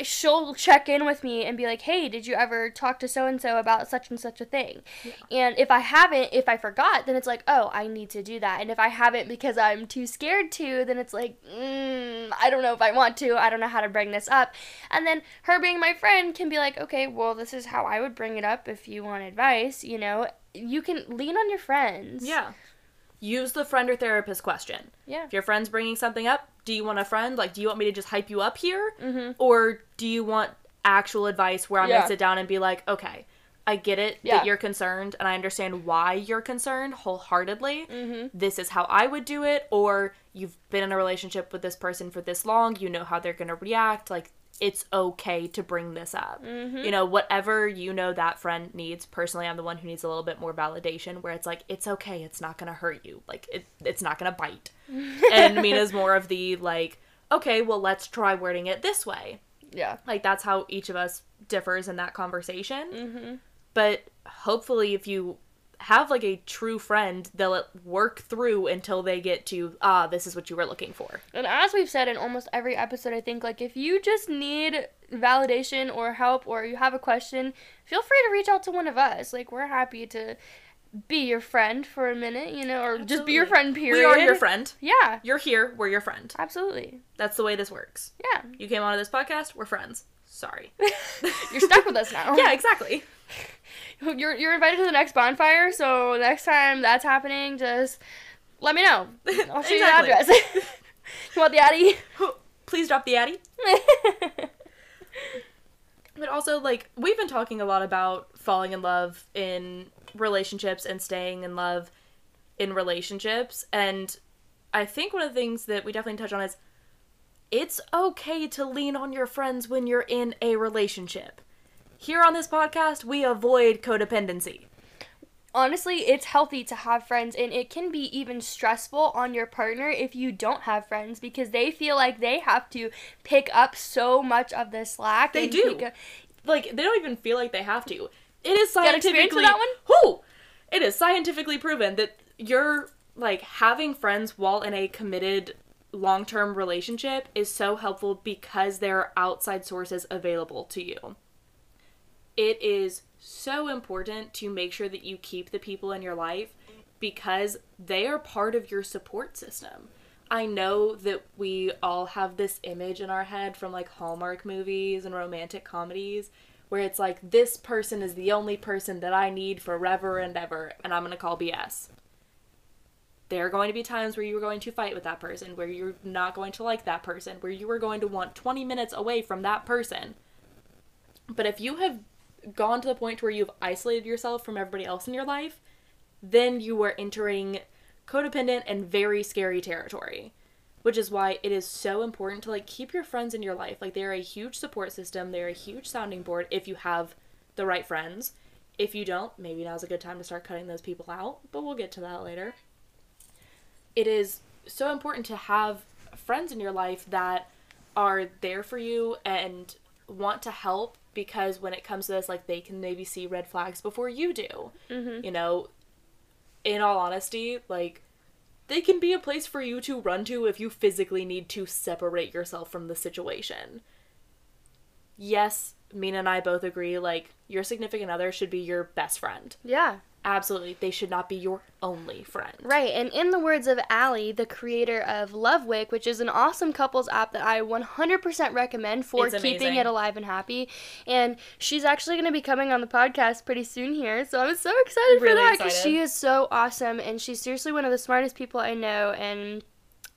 she'll check in with me and be like, "Hey, did you ever talk to so and so about such and such a thing?" And if I haven't, if I forgot, then it's like, "Oh, I need to do that." And if I haven't because I'm too scared to, then it's like, mm, "I don't know if I want to. I don't know how to bring this up." And then her being my friend can be like, "Okay, well, this is how I would bring it up if you want advice." You know, you can lean on your friends. Yeah. Use the friend or therapist question. Yeah. If your friend's bringing something up, do you want a friend? Like, do you want me to just hype you up here? Mm-hmm. Or do you want actual advice where I'm Yeah. going to sit down and be like, okay, I get it Yeah. that you're concerned and I understand why you're concerned wholeheartedly. Mm-hmm. This is how I would do it. Or you've been in a relationship with this person for this long, you know how they're going to react. Like, it's okay to bring this up. Mm-hmm. You know, whatever you know that friend needs. Personally, I'm the one who needs a little bit more validation where it's like, it's okay, it's not gonna hurt you. Like it it's not gonna bite. and Mina's more of the like, okay, well let's try wording it this way. Yeah. Like that's how each of us differs in that conversation. Mm-hmm. But hopefully if you have like a true friend, they'll work through until they get to ah, this is what you were looking for. And as we've said in almost every episode, I think like if you just need validation or help or you have a question, feel free to reach out to one of us. Like we're happy to be your friend for a minute, you know, or just be your friend. Period. We are your friend. Yeah, You're here, we're your friend. absolutely. That's the way this works. Yeah, You came onto this podcast, we're friends. Sorry. you're stuck with us now. yeah, exactly. you're you're invited to the next bonfire. So next time that's happening, just let me know. I'll show you the address. you want the Addy? Please drop the Addy. But also, like, we've been talking a lot about falling in love in relationships and staying in love in relationships. And I think one of the things that we definitely touch on is it's okay to lean on your friends when you're in a relationship. Here on this podcast, we avoid codependency. honestly, it's healthy to have friends, and it can be even stressful on your partner if you don't have friends because they feel like they have to pick up so much of the slack. They do. pick up- Like, they don't even feel like they have to. It is scientifically that one? Whoo! It is scientifically proven that you're like having friends while in a committed long-term relationship is so helpful because there are outside sources available to you. It is so important to make sure that you keep the people in your life because they are part of your support system. I know that we all have this image in our head from like Hallmark movies and romantic comedies where it's like this person is the only person that I need forever and ever and I'm to call BS. There are going to be times where you're going to fight with that person, where you're not going to like that person, where you are going to want 20 minutes away from that person. But if you have gone to the point where you've isolated yourself from everybody else in your life, then you are entering codependent and very scary territory. Which is why it is so important to like keep your friends in your life. Like they're a huge support system, they're a huge sounding board if you have the right friends. If you don't, maybe now's a good time to start cutting those people out, but we'll get to that later. It is so important to have friends in your life that are there for you and want to help because when it comes to this like they can maybe see red flags before you do. Mm-hmm. You know in all honesty like they can be a place for you to run to if you physically need to separate yourself from the situation. Yes mina and i both agree like your significant other should be your best friend. Yeah. Absolutely they should not be your only friend Right, and in the words of Allie, the creator of Lovewick, which is an awesome couples app that I 100% recommend for It's keeping amazing. it alive and happy, and she's actually going to be coming on the podcast pretty soon here, so I'm so excited for that because she is so awesome, and she's seriously one of the smartest people I know, and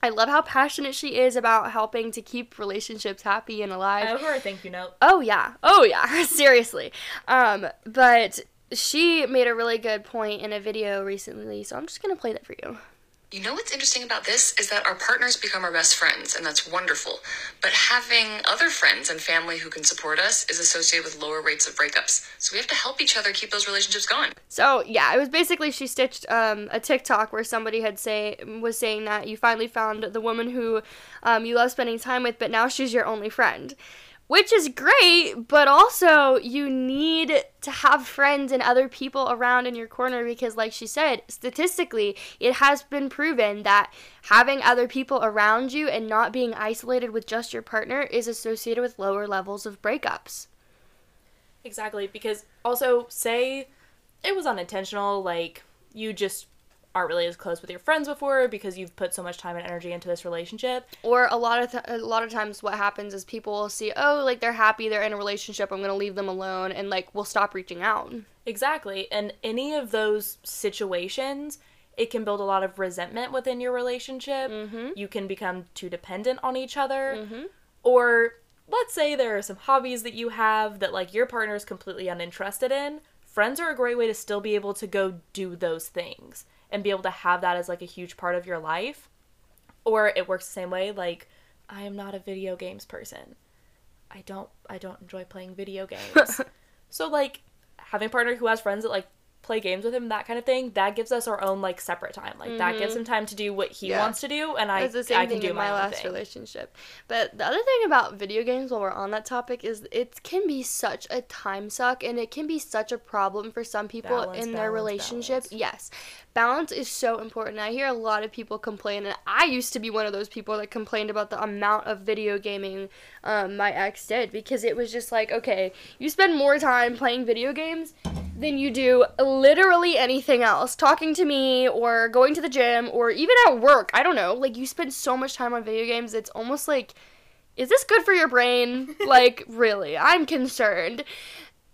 I love how passionate she is about helping to keep relationships happy and alive. i owe her a thank you note Oh yeah. Oh yeah. Seriously. Um, but she made a really good point in a video recently, so I'm just gonna play that for you. You know what's interesting about this is that our partners become our best friends, and that's wonderful. But having other friends and family who can support us is associated with lower rates of breakups. So we have to help each other keep those relationships going. So yeah, it was basically she stitched um, a TikTok where somebody had say was saying that you finally found the woman who um, you love spending time with, but now she's your only friend. Which is great, but also you need to have friends and other people around in your corner because, like she said, statistically, it has been proven that having other people around you and not being isolated with just your partner is associated with lower levels of breakups. Exactly, because also say it was unintentional, like you just aren't really as close with your friends before because you've put so much time and energy into this relationship. or a lot of th- a lot of times what happens is people will see oh like they're happy they're in a relationship i'm gonna leave them alone and like we'll stop reaching out Exactly, and any of those situations, it can build a lot of resentment within your relationship. Mm-hmm. You can become too dependent on each other. Or let's say there are some hobbies that you have that like your partner is completely uninterested in. Friends are a great way to still be able to go do those things and be able to have that as like a huge part of your life. Or it works the same way like I am not a video games person. I don't I don't enjoy playing video games. so like having a partner who has friends that like play games with him, that kind of thing, that gives us our own like separate time. Like that gives him time to do what he Mm-hmm. Yeah. wants to do and I It's the same I can do in my, my own last thing. relationship. But the other thing about video games, while we're on that topic, is it can be such a time suck, and it can be such a problem for some people Balance, in their balance, relationship. balance. Yes, balance is so important. I hear a lot of people complain, and I used to be one of those people that complained about the amount of video gaming um, my ex did because it was just like, okay, you spend more time playing video games than you do literally anything else. Talking to me or going to the gym or even at work. I don't know. Like you spend so much time on video games, it's almost like is this good for your brain? like really, I'm concerned.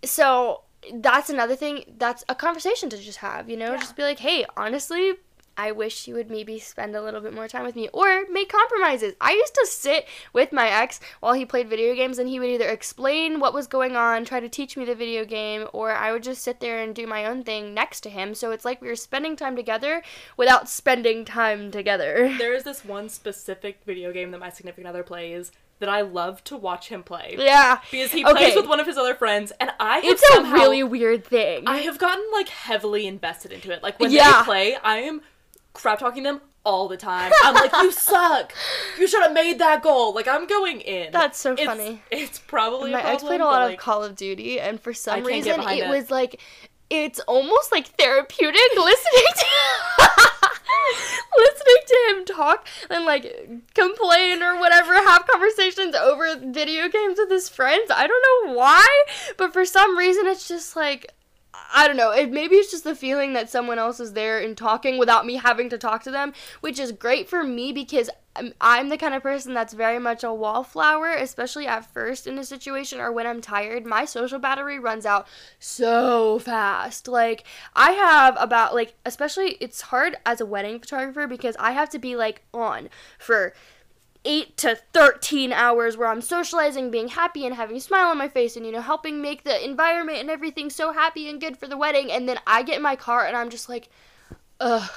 So that's another thing. That's a conversation to just have, you know? Just be like, "Hey, honestly, I wish you would maybe spend a little bit more time with me or make compromises. I used to sit with my ex while he played video games and he would either explain what was going on, try to teach me the video game, or I would just sit there and do my own thing next to him. So it's like we were spending time together without spending time together. There is this one specific video game that my significant other plays that I love to watch him play. Yeah. Because he Okay. plays with one of his other friends and I have It's somehow, a really weird thing. I have gotten like heavily invested into it. Like when Yeah. they play, I am crap talking them all the time. I'm like, you suck. You should have made that goal. Like I'm going in. That's so It's- funny. It's probably my a problem, ex played a lot like, of Call of Duty, and for some reason, it it. was like it's almost like therapeutic listening to listening to him talk and like complain or whatever, have conversations over video games with his friends. I don't know why, but for some reason, it's just like. I don't know. It, maybe it's just the feeling that someone else is there and talking without me having to talk to them, which is great for me because I'm, I'm the kind of person that's very much a wallflower, especially at first in a situation or when I'm tired. My social battery runs out so fast. Like, I have about, like, especially it's hard as a wedding photographer because I have to be, like, on for 8 to 13 hours where I'm socializing, being happy, and having a smile on my face, and you know, helping make the environment and everything so happy and good for the wedding. And then I get in my car and I'm just like, ugh.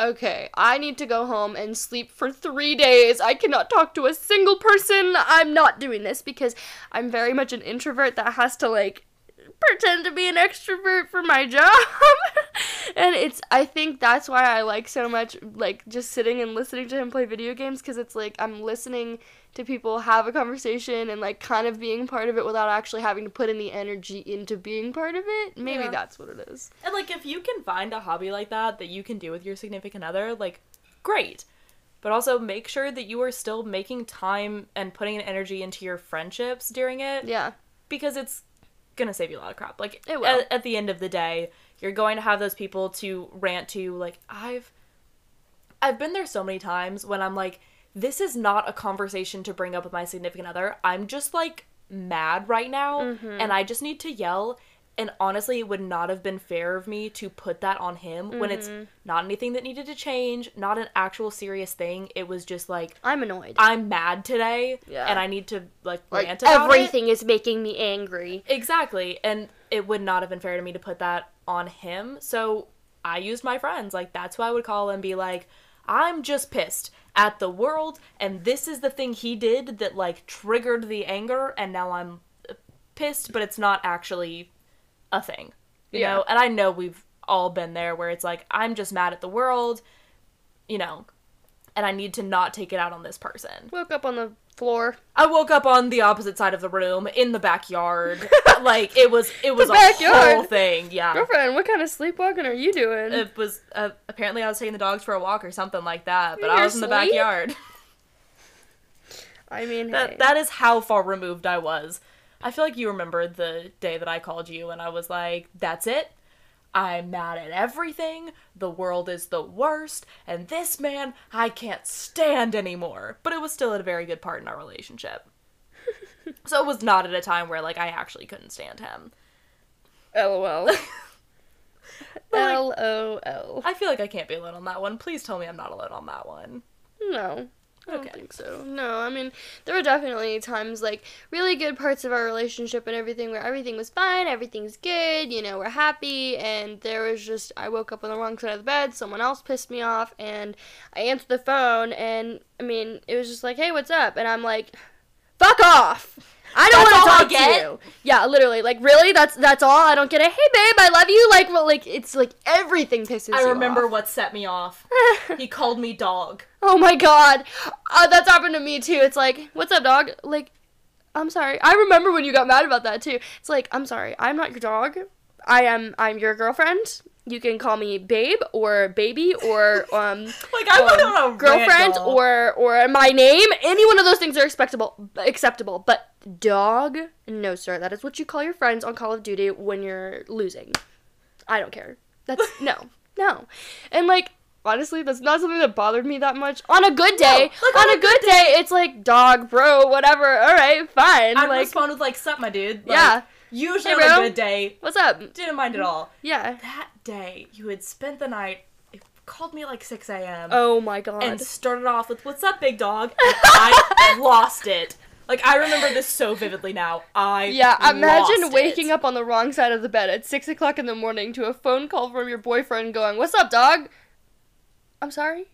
Okay, I need to go home and sleep for three days. I cannot talk to a single person. I'm not doing this because I'm very much an introvert that has to, like, pretend to be an extrovert for my job. And it's I think that's why I like so much like just sitting and listening to him play video games cuz it's like I'm listening to people have a conversation and like kind of being part of it without actually having to put any energy into being part of it. Maybe Yeah. that's what it is. And like if you can find a hobby like that that you can do with your significant other, like great. But also make sure that you are still making time and putting an energy into your friendships during it Yeah. because it's gonna save you a lot of crap. Like It will. At, at the end of the day, you're going to have those people to rant to. Like I've, I've been there so many times when I'm like, this is not a conversation to bring up with my significant other. I'm just like mad right now, Mm-hmm. and I just need to yell. And honestly, it would not have been fair of me to put that on him when it's Mm-hmm. not anything that needed to change, not an actual serious thing. It was just like I'm annoyed. I'm mad today, Yeah. and I need to like like rant about it. everything is making me angry. Exactly. And it would not have been fair to me to put that on him. So I used my friends. Like, that's who I would call and be like, I'm just pissed at the world, and this is the thing he did that, like, triggered the anger, and now I'm uh, pissed, but it's not actually a thing. You Yeah. know? And I know we've all been there where it's like, I'm just mad at the world, you know, and I need to not take it out on this person. Woke up on the floor. I woke up on the opposite side of the room in the backyard. like it was, it was a backyard? whole thing. Yeah, Girlfriend, what kind of sleepwalking are you doing? it was. Uh, apparently, I was taking the dogs for a walk or something like that. But In I was in the backyard. I mean, that hey. that is how far removed I was. I feel like you remember the day that I called you and I was like, "That's it." I'm mad at everything. The world is the worst, and this man I can't stand anymore. But it was still at a very good part in our relationship. so it was not at a time where like I actually couldn't stand him. LOL. L O L. I feel like I can't be alone on that one. Please tell me I'm not alone on that one. No. I don't Okay. think so. No, I mean, there were definitely times, like, really good parts of our relationship and everything where everything was fine, everything's good, you know, we're happy, and there was just, I woke up on the wrong side of the bed, someone else pissed me off, and I answered the phone, and, I mean, it was just like, hey, what's up? And I'm like, fuck off! I don't want to talk to you. Yeah, literally, like, really? That's that's all? I don't get it. Hey, babe, I love you. Like, well, like, it's like everything pisses me off. I remember what set me off. he called me dog. Oh my god. Uh, that's happened to me too. It's like, what's up, dog? Like, I'm sorry. I remember when you got mad about that too. It's like, I'm sorry. I'm not your dog. I am I'm your girlfriend. You can call me babe or baby or um Like I went on a girlfriend or or my name. Any one of those things are acceptable acceptable. But dog, no sir. That is what you call your friends on Call of Duty when you're losing. I don't care. That's no. No. And like honestly, that's not something that bothered me that much. On a good day, like, on, a good day, it's like dog, bro, whatever. All right, fine. I'd like respond with like, "Sup, my dude." Like, Yeah. Usually Hey, on a good day, what's up? didn't mind at all. Yeah. That day, you had spent the night. It called me like 6 a.m. Oh my god. and started off with "What's up, big dog?" And I lost it. Like I remember this so vividly now. I Yeah, imagine waking it. up on the wrong side of the bed at six o'clock in the morning to a phone call from your boyfriend going, "What's up, dog?" I'm sorry.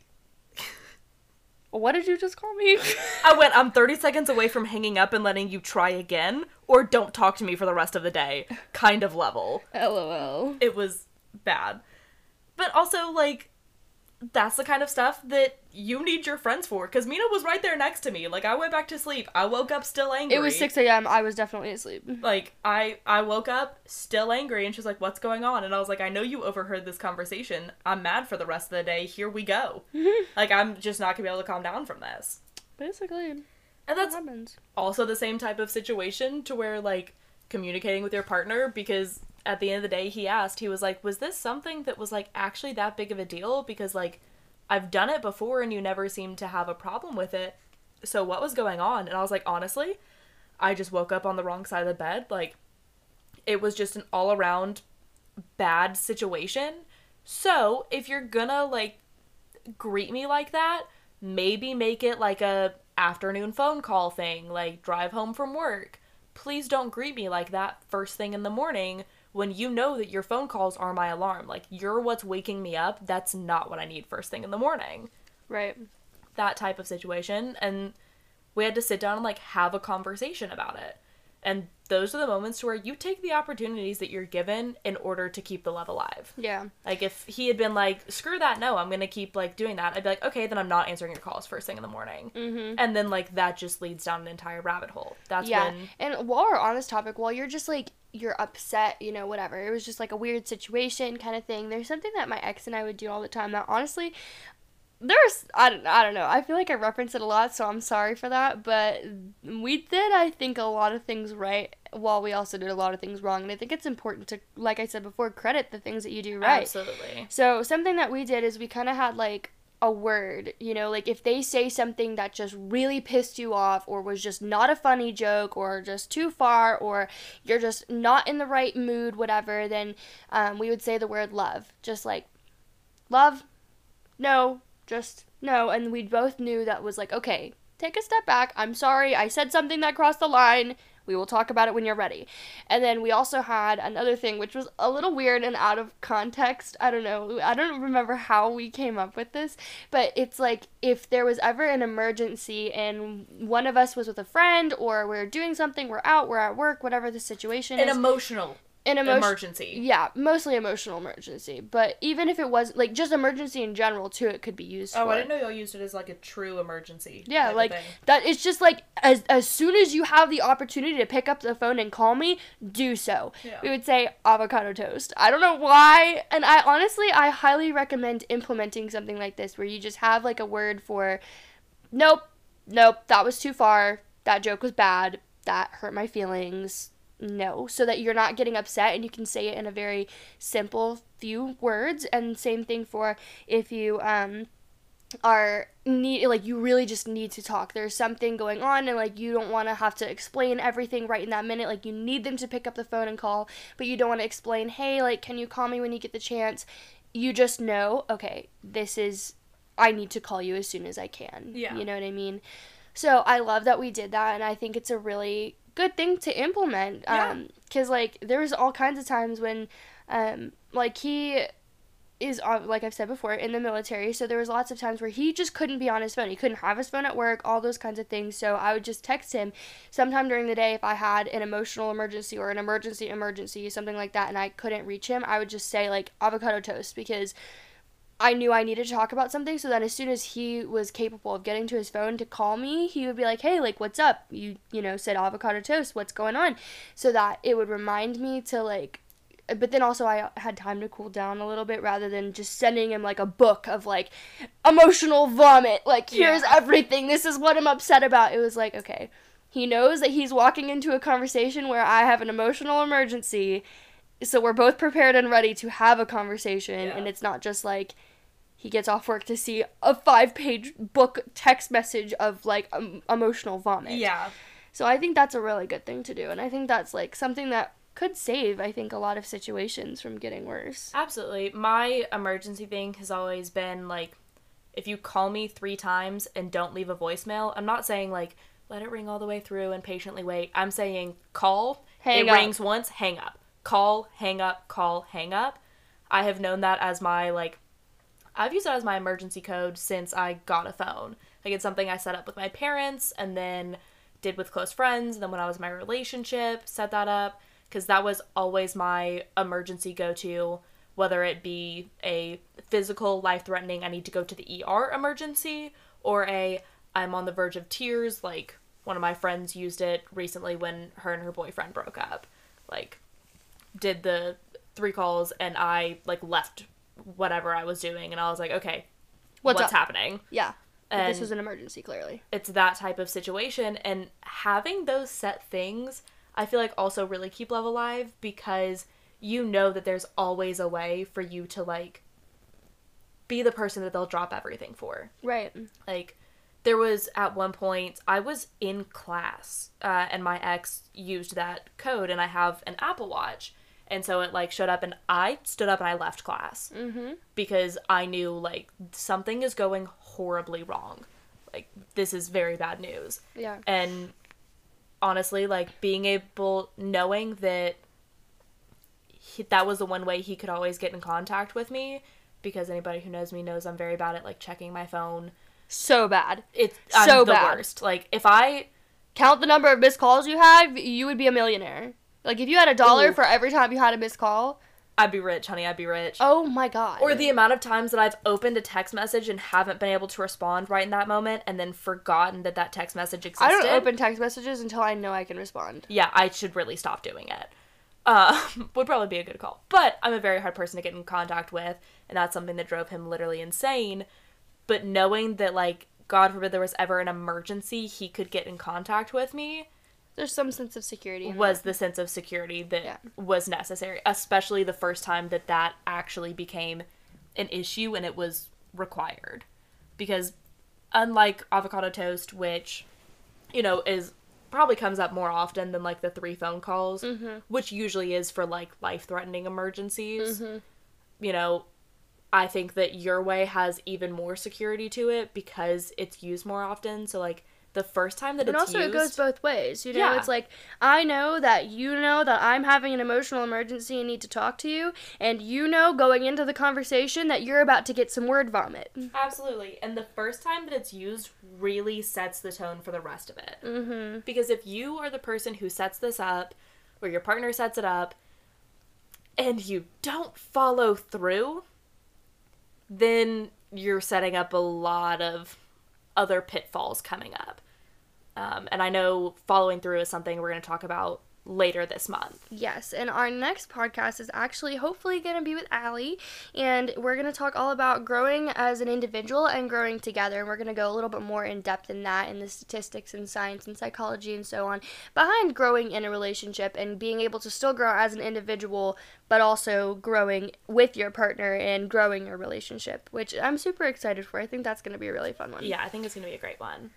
What did you just call me? I went. I'm 30 seconds away from hanging up and letting you try again, or don't talk to me for the rest of the day. Kind of level. LOL. it was bad. But also, like, that's the kind of stuff that you need your friends for. Because Mina was right there next to me. Like, I went back to sleep. I woke up still angry. It was six a.m. I was definitely asleep. Like, I I woke up still angry, and she's like, "What's going on?" And I was like, "I know you overheard this conversation. I'm mad for the rest of the day. Here we go. like, I'm just not gonna be able to calm down from this." Basically, And that's happens. also the same type of situation to where like communicating with your partner because at the end of the day he asked he was like was this something that was like actually that big of a deal? Because like I've done it before and you never seemed to have a problem with it. So what was going on? And I was like honestly I just woke up on the wrong side of the bed. Like it was just an all around bad situation. So if you're gonna like greet me like that, maybe make it like a afternoon phone call thing, like drive home from work. Please don't greet me like that first thing in the morning when you know that your phone calls are my alarm. Like you're what's waking me up. That's not what I need first thing in the morning. Right. That type of situation and we had to sit down and like have a conversation about it. And those are the moments where you take the opportunities that you're given in order to keep the love alive. Yeah. Like if he had been like, "Screw that, no, I'm gonna keep like doing that," I'd be like, "Okay, then I'm not answering your calls first thing in the morning." Mm-hmm. And then like that just leads down an entire rabbit hole. That's Yeah. when And while we're on this topic, while you're just like you're upset, you know, whatever. It was just like a weird situation kind of thing. There's something that my ex and I would do all the time that honestly there's I don't, I don't know. I feel like I reference it a lot, so I'm sorry for that, but we did I think a lot of things right while we also did a lot of things wrong. And I think it's important to like I said before, credit the things that you do right. absolutely So something that we did is we kind of had like a word, you know, like if they say something that just really pissed you off or was just not a funny joke or just too far or you're just not in the right mood, whatever, then um, we would say the word love. Just like, love, no, just no. And we both knew that was like, okay, take a step back. I'm sorry. I said something that crossed the line. We will talk about it when you're ready. And then we also had another thing, which was a little weird and out of context. I don't know. I don't remember how we came up with this, but it's like if there was ever an emergency and one of us was with a friend or we're doing something, we're out, we're at work, whatever the situation an is. emotional an emotion- emergency. Yeah, mostly emotional emergency. But even if it was like just emergency in general too, it could be used Oh. I didn't know y'all used it as like a true emergency. Yeah, like that. It's just like as as soon as you have the opportunity to pick up the phone and call me, do so. Yeah. We would say avocado toast. I don't know why, and I honestly I highly recommend implementing something like this where you just have like a word for, nope, nope, that was too far. That joke was bad. That hurt my feelings. No, so that you're not getting upset and you can say it in a very simple few words. And same thing for if you um are need like you really just need to talk. There's something going on and like you don't want to have to explain everything right in that minute. Like you need them to pick up the phone and call, but you don't want to explain, "Hey, like can you call me when you get the chance?" You just know, okay, this is I need to call you as soon as I can. Yeah. You know what I mean? So I love that we did that and I think it's a really good thing to implement. Yeah. Um, cuz like there's all kinds of times when um like he is like I've said before in the military, so there was lots of times where he just couldn't be on his phone. He couldn't have his phone at work, all those kinds of things. So I would just text him sometime during the day if I had an emotional emergency or an emergency emergency, something like that, and I couldn't reach him. I would just say like avocado toast because I knew I needed to talk about something. So then as soon as he was capable of getting to his phone to call me, he would be like, "Hey, like what's up? You you know said avocado toast. What's going on?" So that it would remind me to like but then also I had time to cool down a little bit rather than just sending him like a book of like emotional vomit. Like, here's Yeah. everything. This is what I'm upset about. It was like, okay, he knows that he's walking into a conversation where I have an emotional emergency. So we're both prepared and ready to have a conversation. Yeah. And it's not just like he gets off work to see a five page book text message of like um, emotional vomit. Yeah. So I think that's a really good thing to do. And I think that's like something that could save, I think, a lot of situations from getting worse. Absolutely. My emergency thing has always been like if you call me 3 times and don't leave a voicemail, I'm not saying like let it ring all the way through and patiently wait. I'm saying call, Hang it up. rings once, hang up. Call, hang up, call, hang up. I have known that as my like I've used that as my emergency code since I got a phone. Like it's something I set up with my parents and then did with close friends. And then when I was in my relationship, set that up because that was always my emergency go to, whether it be a physical, life threatening, I need to go to the ER emergency, or a I'm on the verge of tears. Like one of my friends used it recently when her and her boyfriend broke up. Like, did the three calls and I like left whatever I was doing and I was like, okay, What's what's, happening? Yeah. But this And- was an emergency, clearly. it's that type of situation and having those set things i feel like also really keep love alive because you know that there's always a way for you to like be the person that they'll drop everything for Right. like there was at one point i was in class uh, and my ex used that code and i have an apple watch and so it like showed up and i stood up and i left class Mm-hmm. because i knew like something is going horribly wrong like this is very bad news Yeah. and honestly like being able knowing that he, that was the one way he could always get in contact with me because anybody who knows me knows i'm very bad at like checking my phone So bad. it's I'm So the bad. worst. Like if I Count the number of missed calls you have, you would be a millionaire. Like if you had a dollar Ooh. for every time you had a missed call. I'd be rich, honey, I'd be rich. Oh my god. Or the amount of times that I've opened a text message and haven't been able to respond right in that moment and then forgotten that that text message existed. I don't open text messages until I know I can respond. Yeah, I should really stop doing it. Uh, would probably be a good call. But I'm a very hard person to get in contact with, and that's something that drove him literally insane. But knowing that, like, God forbid there was ever an emergency, he could get in contact with me There's some sense of security. Was the sense of security that Yeah. was necessary, especially the first time that that actually became an issue and it was required. Because unlike avocado toast, which, you know, is probably comes up more often than like the three phone calls, mm-hmm. which usually is for like life threatening emergencies, mm-hmm. you know, I think that your way has even more security to it because it's used more often. So, like, the first time that it's And it's also, used, it goes both ways. You know, Yeah. it's like I know that you know that I'm having an emotional emergency and need to talk to you, and you know going into the conversation that you're about to get some word vomit. Absolutely. And the first time that it's used really sets the tone for the rest of it. Mm-hmm. Because if you are the person who sets this up, or your partner sets it up, and you don't follow through, then you're setting up a lot of other pitfalls coming up. Um, and I know following through is something we're going to talk about later this month. Yes, and our next podcast is actually hopefully going to be with Allie, and we're going to talk all about growing as an individual and growing together. And we're going to go a little bit more in depth in that, in the statistics and science and psychology and so on, behind growing in a relationship and being able to still grow as an individual, but also growing with your partner and growing your relationship, which I'm super excited for. I think that's going to be a really fun one. Yeah, I think it's going to be a great one.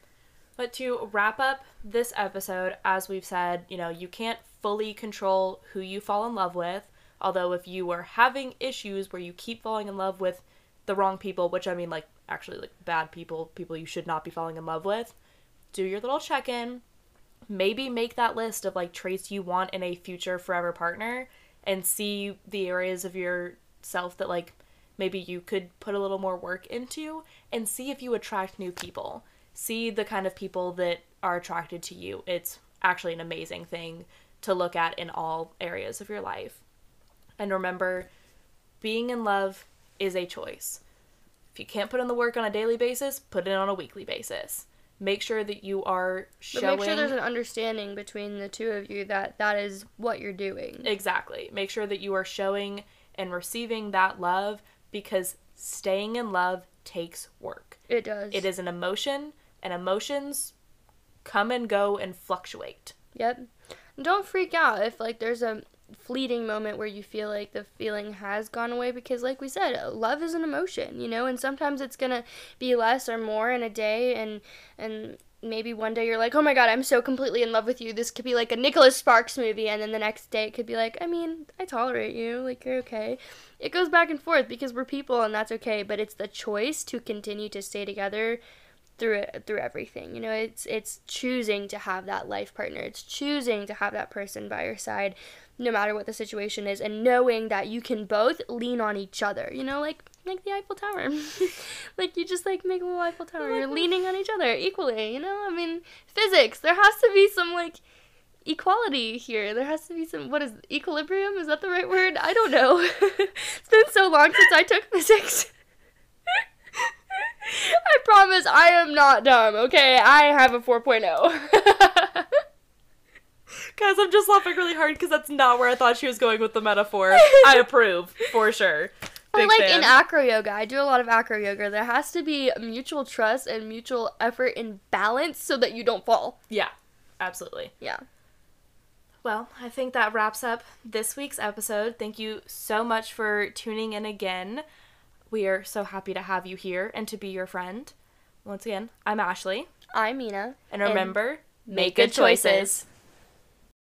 But to wrap up this episode, as we've said, you know, you can't fully control who you fall in love with. Although, if you are having issues where you keep falling in love with the wrong people, which I mean, like, actually, like, bad people, people you should not be falling in love with, do your little check in. Maybe make that list of, like, traits you want in a future forever partner and see the areas of yourself that, like, maybe you could put a little more work into and see if you attract new people see the kind of people that are attracted to you. It's actually an amazing thing to look at in all areas of your life. And remember, being in love is a choice. If you can't put in the work on a daily basis, put it on a weekly basis. Make sure that you are showing. But make sure there's an understanding between the two of you that that is what you're doing. Exactly. Make sure that you are showing and receiving that love because staying in love takes work. It does. It is an emotion and emotions come and go and fluctuate. Yep. Don't freak out if like there's a fleeting moment where you feel like the feeling has gone away because like we said love is an emotion you know and sometimes it's gonna be less or more in a day and and maybe one day you're like oh my god i'm so completely in love with you this could be like a nicholas sparks movie and then the next day it could be like i mean i tolerate you like you're okay it goes back and forth because we're people and that's okay but it's the choice to continue to stay together through it through everything you know it's it's choosing to have that life partner. It's choosing to have that person by your side no matter what the situation is and knowing that you can both lean on each other you know like like the eiffel tower. Like you just like make a little eiffel tower. You're leaning on each other equally you know? I mean physics there has to be some like equality here. There has to be some what is equilibrium? Is that the right word? I don't know. It's been so long since i took physics I promise I am not dumb, okay? I have a 4.0. Guys, I'm just laughing really hard because that's not where I thought she was going with the metaphor. I approve, for sure. Big like fan. in acro yoga, I do a lot of acro yoga. There has to be mutual trust and mutual effort and balance so that you don't fall. Yeah, absolutely. Yeah. Well, I think that wraps up this week's episode. Thank you so much for tuning in again. We are so happy to have you here and to be your friend. Once again, I'm Ashley. I'm Mina. And remember, and make good choices. choices.